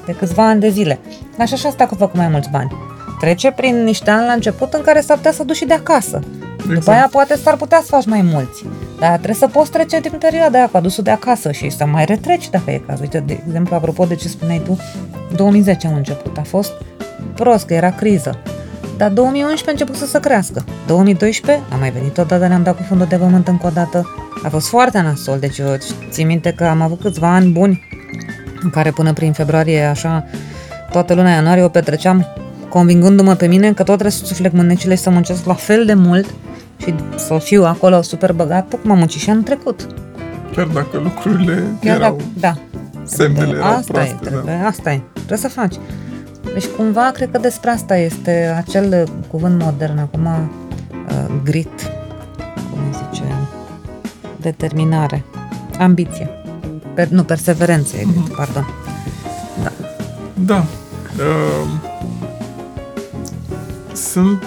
de câțiva ani de zile. Așa și asta cu făcut mai mulți bani. Trece prin niște ani la început în care s-ar putea să duci și de acasă. Exact. După aia poate s-ar putea să faci mai mulți. Dar trebuie să poți trece din perioada aia cu adusul de acasă și să mai retreci dacă e cazul. Uite, de exemplu, apropo de ce spuneai tu, 2010 a început, a fost prost, că era criză. Dar 2011 a început să se crească. 2012 a mai venit odată, ne-am dat cu fundul de pământ încă o dată. A fost foarte nasol, deci eu țin minte că am avut câțiva ani buni în care până prin februarie, așa, toată luna ianuarie o petreceam convingându-mă pe mine că tot trebuie să suflec mânecile și să muncesc la fel de mult și să fiu acolo super băgat, cum am muncit și anul trecut. Chiar dacă lucrurile Chiar erau... Dacă, da. Semnele erau asta proaste, e, trebuie, da. asta e. Trebuie să faci. Deci cumva cred că despre asta este acel cuvânt modern acum, uh, grit, cum îi zice, determinare, ambiție. Per, nu, perseverență e grit, pardon. Da. Da. Uh, sunt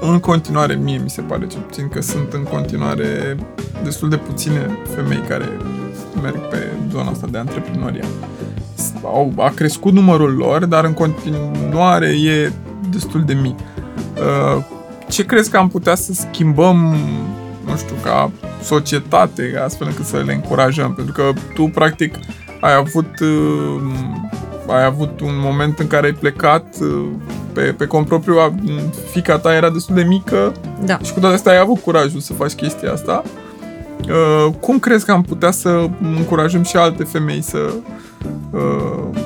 în continuare, mie mi se pare cel puțin că sunt în continuare destul de puține femei care merg pe zona asta de antreprenoria. Au, a crescut numărul lor, dar în continuare e destul de mic. Uh, ce crezi că am putea să schimbăm, nu știu, ca societate, astfel încât să le încurajăm? Pentru că tu, practic, ai avut, uh, ai avut un moment în care ai plecat uh, pe, pe cont propriu, a- fica ta era destul de mică Da. și cu toate astea ai avut curajul să faci chestia asta. Uh, cum crezi că am putea să încurajăm și alte femei să... Uh,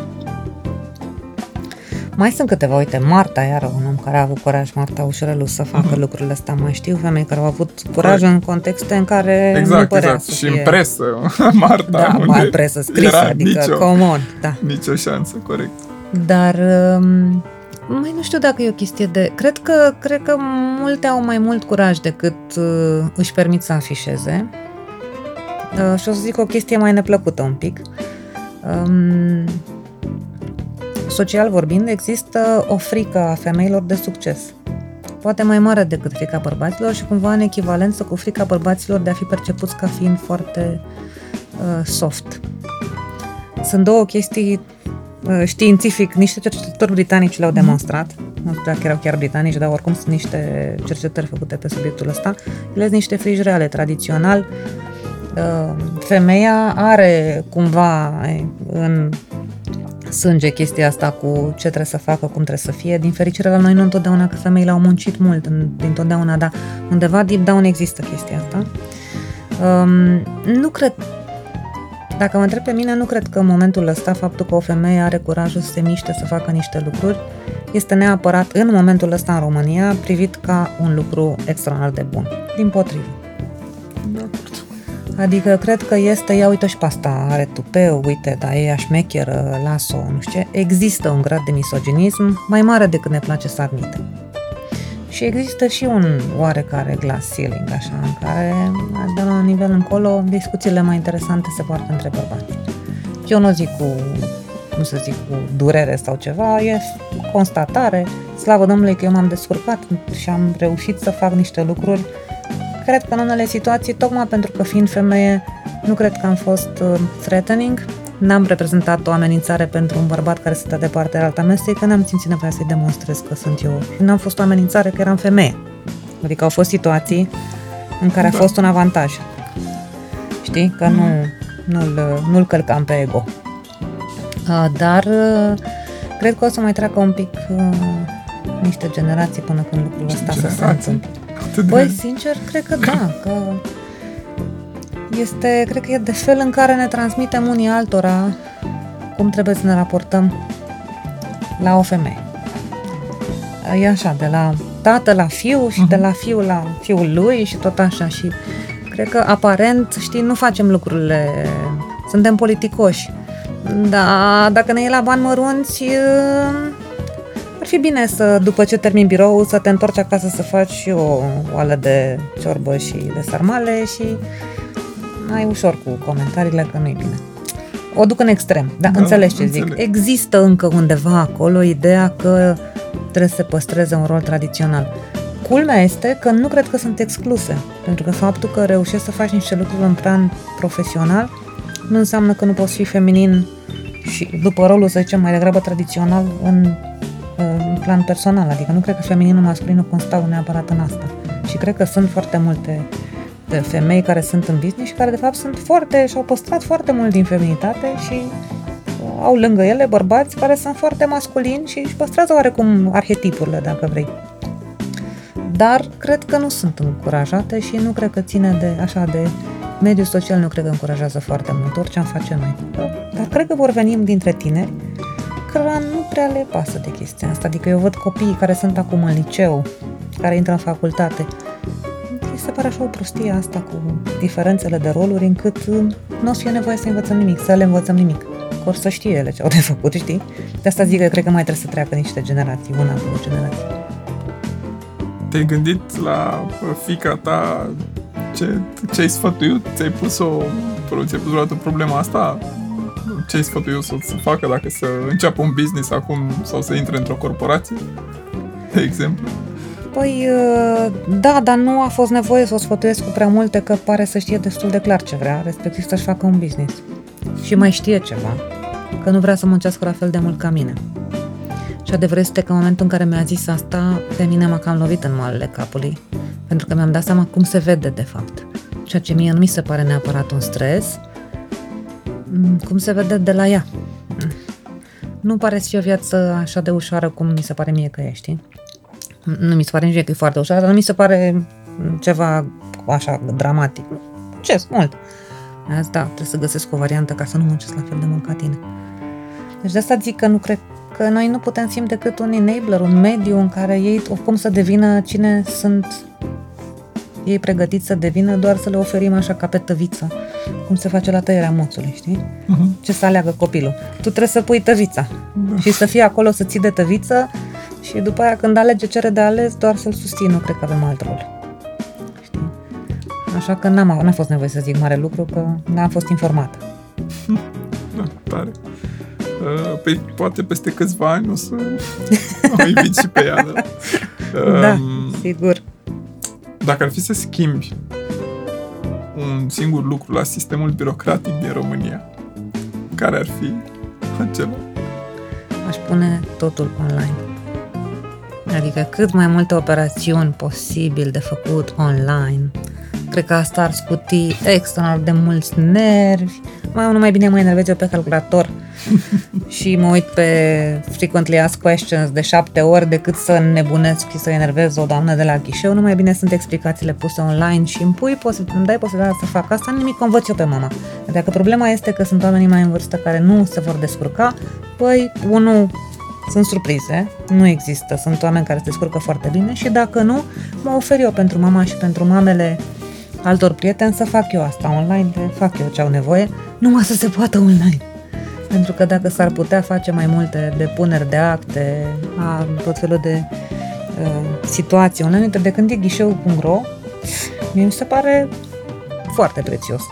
Mai sunt câteva, uite, Marta, iară un om care a avut curaj, Marta Ușurelu, să facă Mhm. lucrurile astea. Mai știu femei care au avut curaj în contexte în care nu exact, părea exact. să Și fie... în presă, Marta. Da, unde mai presă scrisă, era adică, nicio, come on, da. nicio șansă, corect. Dar um, mai nu știu dacă e o chestie de... Cred că, cred că multe au mai mult curaj decât uh, își permit să afișeze. Uh, și o să zic o chestie mai neplăcută un pic. Um, social vorbind, există o frică a femeilor de succes. Poate mai mare decât frica bărbaților și cumva în echivalență cu frica bărbaților de a fi percepuți ca fiind foarte uh, soft. Sunt două chestii uh, științific, niște cercetători britanici le-au demonstrat, nu știu dacă erau chiar britanici, dar oricum sunt niște cercetări făcute pe subiectul ăsta. Ele sunt niște frigi reale. Tradițional, uh, femeia are cumva eh, în sânge chestia asta cu ce trebuie să facă, cum trebuie să fie. Din fericire la noi nu întotdeauna că femeile au muncit mult, în- din totdeauna, dar undeva deep down există chestia asta. Um, nu cred dacă mă întreb pe mine, nu cred că în momentul ăsta faptul că o femeie are curajul să se miște, să facă niște lucruri, este neapărat în momentul ăsta în România privit ca un lucru extraordinar de bun. Din potrivă. De acord. Adică cred că este, ia uite și pe asta, are tupeu, uite, dar e șmecheră, las-o, nu știu ce. Există un grad de misoginism mai mare decât ne place să admitem. Și există și un oarecare glass ceiling, așa, în care, de la un nivel încolo, discuțiile mai interesante se poartă între bărbați. Eu nu zic cu, nu să zic cu durere sau ceva, e constatare, slavă Domnului că eu m-am descurcat și am reușit să fac niște lucruri Cred că în unele situații, tocmai pentru că fiind femeie, nu cred că am fost uh, threatening, n-am reprezentat o amenințare pentru un bărbat care stătea de partea alta mesei, că n-am simțit nevoia să-i demonstrez că sunt eu. Și n-am fost o amenințare că eram femeie. Adică au fost situații în care a Da. fost un avantaj. Știi? Că nu, nu-l, nu-l călcam pe ego. Uh, Dar uh, cred că o să mai treacă un pic uh, niște generații până când lucrul ăsta să se Generații? întâmple. Atât de... Băi, sincer, cred că da, că este, cred că e de fel în care ne transmitem unii altora cum trebuie să ne raportăm la o femeie. E așa, de la tată la fiu și de la fiu la fiul lui și tot așa și Cred că aparent, știi, nu facem lucrurile, suntem politicoși. Dar dacă ne e la bani mărunți, ar fi bine să, după ce termin birou, să te întorci acasă să faci și o oală de ciorbă și de sarmale și ai ușor cu comentariile că nu e bine. O duc în extrem, dar da, înțelegi ce înțeleg. zic. Există încă undeva acolo ideea că trebuie să se păstreze un rol tradițional. Culmea este că nu cred că sunt excluse, pentru că faptul că reușești să faci niște lucruri în plan profesional nu înseamnă că nu poți fi feminin și după rolul, să zicem, mai degrabă tradițional în, în plan personal. Adică nu cred că femininul masculinul constau neapărat în asta. Și cred că sunt foarte multe de femei care sunt în business și care de fapt sunt foarte și au păstrat foarte mult din feminitate și au lângă ele bărbați care sunt foarte masculini și își păstrează oarecum arhetipurile, dacă vrei. Dar cred că nu sunt încurajate și nu cred că ține de așa de mediul social nu cred că încurajează foarte mult orice am face noi. Dar cred că vor veni dintre tineri care nu prea le pasă de chestia asta. Adică eu văd copiii care sunt acum în liceu, care intră în facultate. Mi se pare așa o prostie asta cu diferențele de roluri încât nu o să fie nevoie să învățăm nimic, să le învățăm nimic. Că or să știe ele ce au de făcut, știi? De asta zic că cred că mai trebuie să treacă niște generații, una, două generații. Te-ai gândit la fica ta ce, ce ai sfătuit? Ți-ai pus o, ți-ai pus o problema asta? Ce ai sfătuit să, să facă dacă să înceapă un business acum sau să intre într-o corporație? De exemplu. Păi, uh, da, dar nu a fost nevoie să o sfătuiesc cu prea multe, că pare să știe destul de clar ce vrea, respectiv să-și facă un business. Și mai știe ceva, că nu vrea să muncească la fel de mult ca mine. Și adevărul este că în momentul în care mi-a zis asta, pe mine m-a cam lovit în moalele capului, pentru că mi-am dat seama cum se vede de fapt. Ceea ce mie nu mi se pare neapărat un stres, mm, cum se vede de la ea. Nu pare să fie o viață așa de ușoară cum mi se pare mie că e, știi? Nu mi se pare nici că e foarte ușoară, dar nu mi se pare ceva așa dramatic. Ce mult. Azi, da, trebuie să găsesc o variantă ca să nu muncesc la fel de mult ca tine. Deci de asta zic că nu cred că noi nu putem fi decât un enabler, un mediu în care ei oricum să devină cine sunt ei pregătiți să devină, doar să le oferim așa ca pe tăviță, cum se face la tăierea moțului, știi? Uh-huh. Ce să aleagă copilul. Tu trebuie să pui tăvița uh-huh. și să fii acolo să ții de tăviță și după aia când alege cere de ales, doar să-l susții, nu cred că avem alt rol. Știi? Așa că n-am, n-a fost nevoie să zic mare lucru, că n-am fost informată. Da, tare. Uh, păi poate peste câțiva ani o să o invit și pe ea, da? da, um, sigur. Dacă ar fi să schimbi un singur lucru la sistemul birocratic din România, care ar fi acela? Aș pune totul online. Adică cât mai multe operațiuni posibil de făcut online. Cred că asta ar scuti extraordinar de mulți nervi. Mai nu mai bine mă enervez eu pe calculator și mă uit pe frequently asked questions de șapte ori decât să nebunesc și să enervez o doamnă de la ghișeu, nu mai bine sunt explicațiile puse online și îmi, pui posi- îmi dai posibilitatea să fac asta, nimic o învăț eu pe mama. Dacă problema este că sunt oamenii mai în vârstă care nu se vor descurca, păi, unul, sunt surprize, nu există, sunt oameni care se descurcă foarte bine și dacă nu, mă ofer eu pentru mama și pentru mamele altor prieteni să fac eu asta online, le fac eu ce au nevoie, numai să se poată online. Pentru că dacă s-ar putea face mai multe depuneri de acte, a tot felul de uh, situații online, de când e ghișeu.ro, mie mi se pare foarte prețios.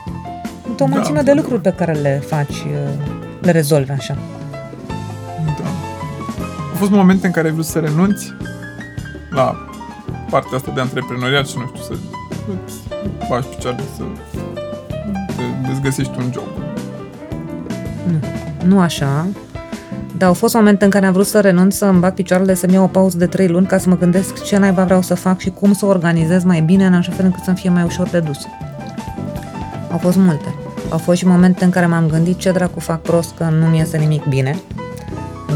Sunt o da, mulțime da, de lucruri pe care le faci, uh, le rezolvi așa. Da. Au fost momente în care ai vrut să renunți la partea asta de antreprenoriat și nu știu, să îți faci picioarele, să îți găsești un job. Nu nu așa, dar au fost momente în care am vrut să renunț, să îmi bag picioarele, să-mi iau o pauză de 3 luni ca să mă gândesc ce naiba vreau să fac și cum să organizez mai bine în așa fel încât să-mi fie mai ușor de dus. Au fost multe. Au fost și momente în care m-am gândit ce dracu fac prost că nu mi iese nimic bine.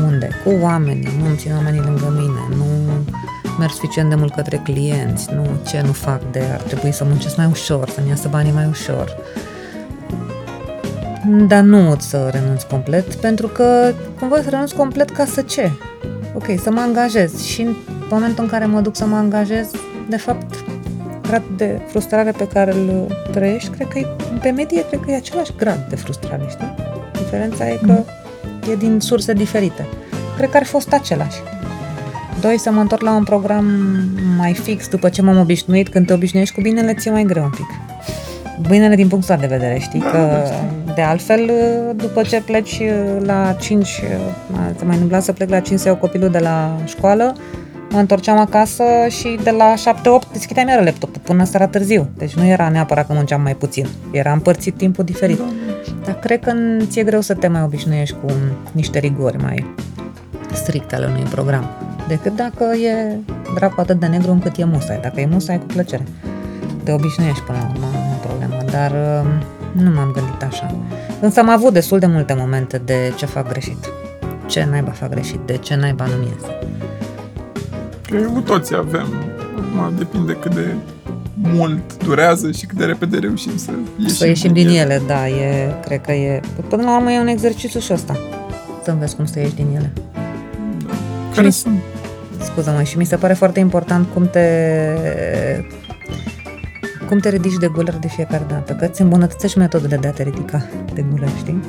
Unde? Cu oamenii, nu îmi țin oamenii lângă mine, nu merg suficient de mult către clienți, nu ce nu fac de ar trebui să muncesc mai ușor, să-mi iasă banii mai ușor dar nu să renunț complet, pentru că cumva să renunț complet ca să ce? Ok, să mă angajez și în momentul în care mă duc să mă angajez, de fapt, grad de frustrare pe care îl trăiești, cred că e, pe medie, cred că e același grad de frustrare, știi? Diferența e că e din surse diferite. Cred că ar fi fost același. Doi, să mă întorc la un program mai fix după ce m-am obișnuit. Când te obișnuiești cu binele, ți-e mai greu un pic. Binele din punctul ăsta de vedere, știi? Da, că da, de altfel, după ce pleci la 5, se mai întâmpla să plec la 5 să iau copilul de la școală, mă întorceam acasă și de la 7-8 deschideam iară laptopul până seara târziu. Deci nu era neapărat că munceam mai puțin. Era împărțit timpul diferit. Da. Dar cred că ți-e greu să te mai obișnuiești cu niște rigori mai stricte ale unui program. Decât dacă e dracu atât de negru încât e musai. Dacă e musai, cu plăcere. Te obișnuiești până la urmă, nu e problemă. Dar uh, nu m-am gândit așa. Însă am avut destul de multe momente de ce fac greșit. Ce naiba fac greșit, de ce naiba nu mi iese. Cred că cu toții avem. Acum depinde cât de mult durează și cât de repede reușim să ieșim, Să ieșim din ele, da, e, cred că e... Până la urmă e un exercițiu și ăsta. Să înveți cum să ieși din ele. Da. Care Și- sunt? Scuză-mă, și mi se pare foarte important cum te cum te ridici de guler de fiecare dată, că îți îmbunătățești metodele de a te ridica de guler, știi?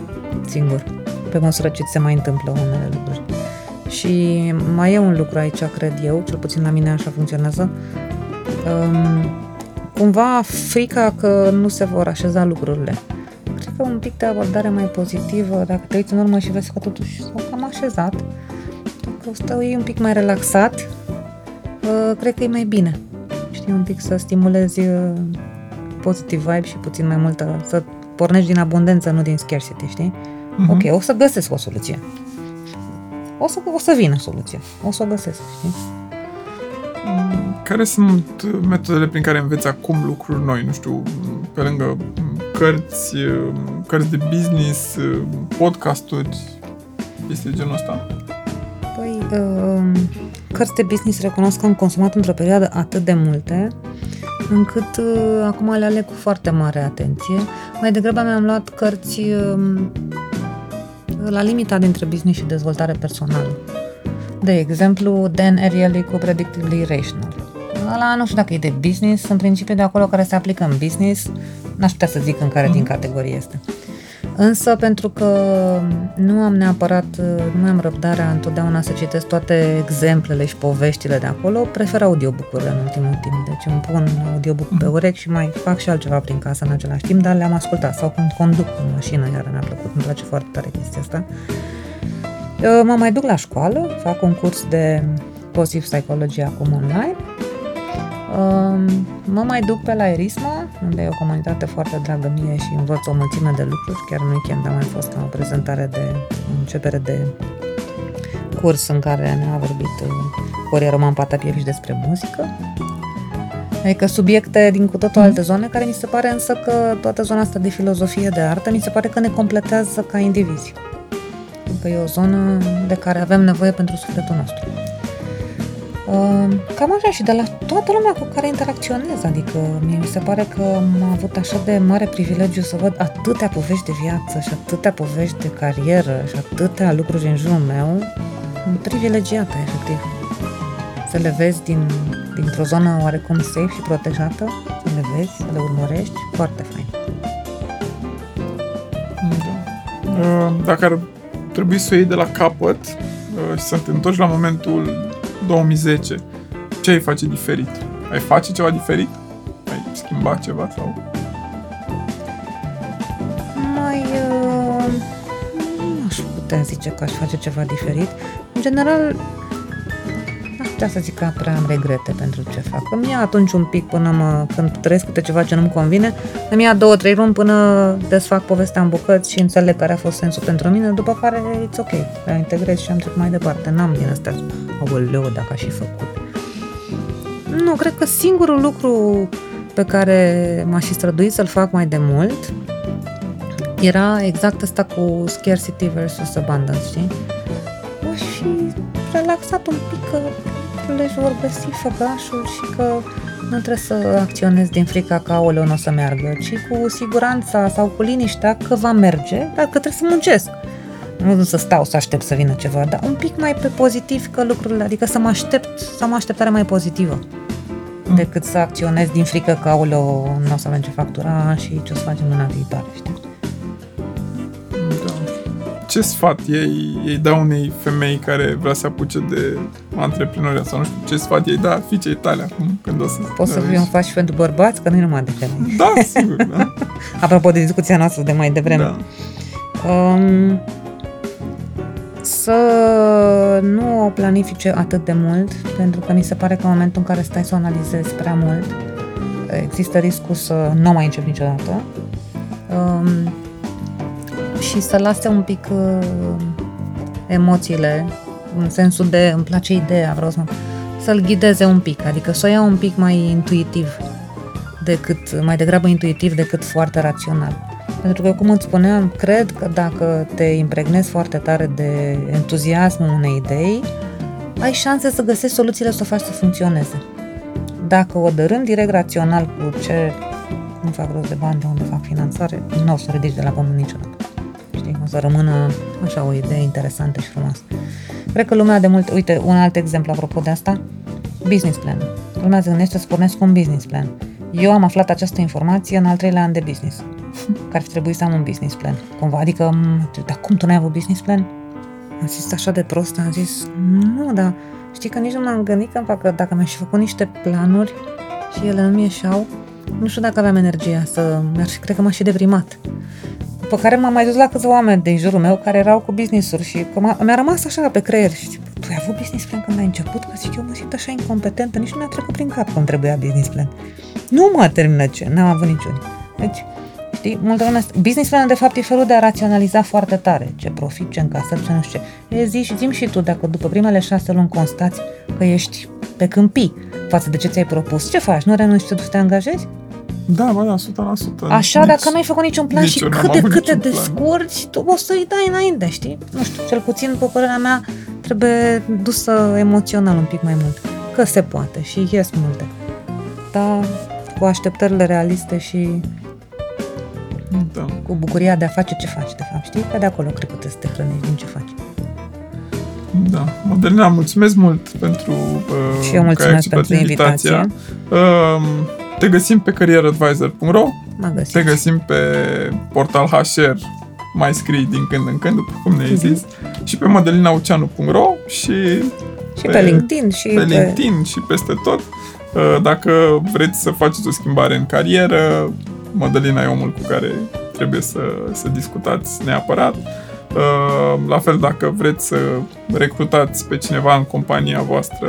Singur, pe măsură ce ți se mai întâmplă unele lucruri. Și mai e un lucru aici, cred eu, cel puțin la mine așa funcționează, um, cumva frica că nu se vor așeza lucrurile. Cred că un pic de abordare mai pozitivă, dacă te uiți în urmă și vezi că totuși s-au cam așezat, dacă stai un pic mai relaxat, uh, cred că e mai bine. Știi, un pic să stimulezi uh, positive vibe și puțin mai multă, să pornești din abundență, nu din scarcity, știi? Mhm. Ok, o să găsesc o soluție. O să, o să vină soluția. O să o găsesc, știi? Care sunt metodele prin care înveți acum lucruri noi? Nu știu, pe lângă cărți, cărți de business, podcasturi, este genul ăsta? Păi, uh, cărți de business recunosc că am consumat într-o perioadă atât de multe, încât uh, acum le aleg cu foarte mare atenție. Mai degrabă mi-am luat cărți uh, la limita dintre business și dezvoltare personală. De exemplu, Dan Ariely cu Predictably Rational. Ăla nu știu dacă e de business, în principiu de acolo care se aplică în business, n-aș putea să zic în care din categorie este. Însă, pentru că nu am neapărat, nu mai am răbdarea întotdeauna să citesc toate exemplele și poveștile de acolo, prefer audiobook-urile în ultimul timp. Deci îmi pun audiobook pe urechi și mai fac și altceva prin casă în același timp, dar le-am ascultat. Sau când conduc în mașină, iar mi-a plăcut, îmi place foarte tare chestia asta. Mă mai duc la școală, fac un curs de Positive Psychology acum online. Mă mai duc pe la Erisma, unde e o comunitate foarte dragă mie și învăț o mulțime de lucruri. Chiar în weekend a mai fost la o prezentare de începere de curs în care ne-a vorbit Coria Roman Patapievici despre muzică. Adică subiecte din cu totul alte zone, care mi se pare însă că toată zona asta de filozofie, de artă, mi se pare că ne completează ca indivizi. Că e o zonă de care avem nevoie pentru sufletul nostru. Cam așa și de la toată lumea cu care interacționez, adică mie mi se pare că am avut așa de mare privilegiu să văd atâtea povești de viață și atâtea povești de carieră și atâtea lucruri în jurul meu, privilegiată, efectiv. Să le vezi din, dintr-o zonă oarecum safe și protejată, să le vezi, să le urmărești, foarte fain. Da. Dacă ar trebui să o iei de la capăt și să te întorci la momentul 2010, ce ai face diferit? Ai face ceva diferit? Ai schimba ceva sau? Mai... Uh, nu aș putea zice că aș face ceva diferit. În general, n-aș putea să zic că prea am regrete pentru ce fac. Îmi ia atunci un pic până mă, când trăiesc câte ceva ce nu-mi convine, îmi ia două, trei luni până desfac povestea în bucăți și înțeleg care a fost sensul pentru mine, după care it's ok, la integrez și am trecut mai departe. N-am din astea, aoleu, dacă aș fi făcut. Nu, cred că singurul lucru pe care m-aș fi străduit să-l fac mai de mult era exact asta cu scarcity versus abundance, știi? Aș fi relaxat un pic că lucrurile își vor găsi făgașul și că nu trebuie să acționez din frica că aoleu nu o să meargă, ci cu siguranța sau cu liniștea că va merge, dar că trebuie să muncesc. Nu să stau să aștept să vină ceva, dar un pic mai pe pozitiv că lucrurile, adică să mă aștept, să am o așteptare mai pozitivă. decât să acționez din frică că, aoleo, nu o să avem ce factura și ce o să facem luna viitoare, știi? Da. Ce sfat ei, ei dau unei femei care vrea să apuce de antreprenoria sau nu știu, ce sfat ei da fiicei tale acum când o să... Poți să fii un faci și pentru bărbați, că nu e numai de femei. Da, sigur, da. Apropo de discuția noastră de mai devreme. da. Um, să nu o planifice atât de mult, pentru că mi se pare că în momentul în care stai să o analizezi prea mult, există riscul să nu mai începi niciodată. Um, și să lase un pic uh, emoțiile, în sensul de îmi place ideea, vreau să să-l ghideze un pic, adică să o ia un pic mai intuitiv decât, mai degrabă intuitiv decât foarte rațional. Pentru că, cum îți spuneam, cred că dacă te impregnezi foarte tare de entuziasmul unei idei, ai șanse să găsești soluțiile să o faci să funcționeze. Dacă o dărâm direct rațional cu ce nu fac rost de bani, de unde fac finanțare, nu o să ridici de la pământ niciodată. Știi? O să rămână așa o idee interesantă și frumoasă. Cred că lumea de mult... Uite, un alt exemplu apropo de asta, business plan. Lumea se gândește să pornesc un business plan. Eu am aflat această informație în al treilea an de business că ar fi trebuit să am un business plan. Cumva, adică, dar cum tu n-ai avut business plan? Am zis așa de prost, am zis, nu, dar știi că nici nu m-am gândit că facă, dacă mi-aș fi făcut niște planuri și ele nu mi ieșeau, nu știu dacă aveam energia să, mi-ar fi, cred că m-aș fi deprimat. După care m-am mai dus la câțiva oameni din jurul meu care erau cu business-uri și că mi-a rămas așa pe creier și zic, tu ai avut business plan când ai început? Că zic, eu mă simt așa incompetentă, nici nu mi-a trecut prin cap cum trebuia business plan. Nu mă termină ce, n-am avut niciun. Deci, Știi? Multă lume, business plan de fapt e felul de a raționaliza foarte tare ce profit, ce încasări, ce nu știu ce. E zi și zi și tu, dacă după primele șase luni constați că ești pe câmpii față de ce ți-ai propus, ce faci? Nu renunți și te angajezi? Da, bă, da, 100%. Așa, nici, dacă nu ai făcut niciun plan nici și cât de câte de scurți, tu o să-i dai înainte, știi? Nu știu, cel puțin, pe părerea mea, trebuie dusă emoțional un pic mai mult. Că se poate și ies multe. Dar cu așteptările realiste și da. cu bucuria de a face ce faci, de fapt, știi? Că de acolo cred că trebuie să te hrănești din ce faci. Da. Modelina, mulțumesc mult pentru uh, Și eu mulțumesc pentru invitația. Uh, te găsim pe carieradvisor.ro Te găsim pe portal HR mai scrii din când în când, după cum ne-ai zis, mm-hmm. și pe modelinauceanu.ro și, și pe, pe LinkedIn și pe, pe LinkedIn și peste tot. Uh, dacă vreți să faceți o schimbare în carieră, Madalina e omul cu care trebuie să, să discutați neapărat. Uh, la fel, dacă vreți să recrutați pe cineva în compania voastră,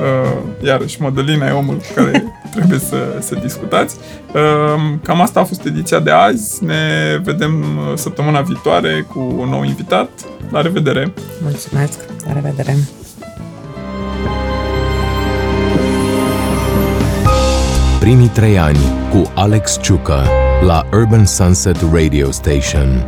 uh, iarăși Madalina e omul cu care trebuie să, să discutați. Uh, cam asta a fost ediția de azi. Ne vedem săptămâna viitoare cu un nou invitat. La revedere! Mulțumesc! La revedere! Primii trei ani cu Alex Ciucă la Urban Sunset Radio Station.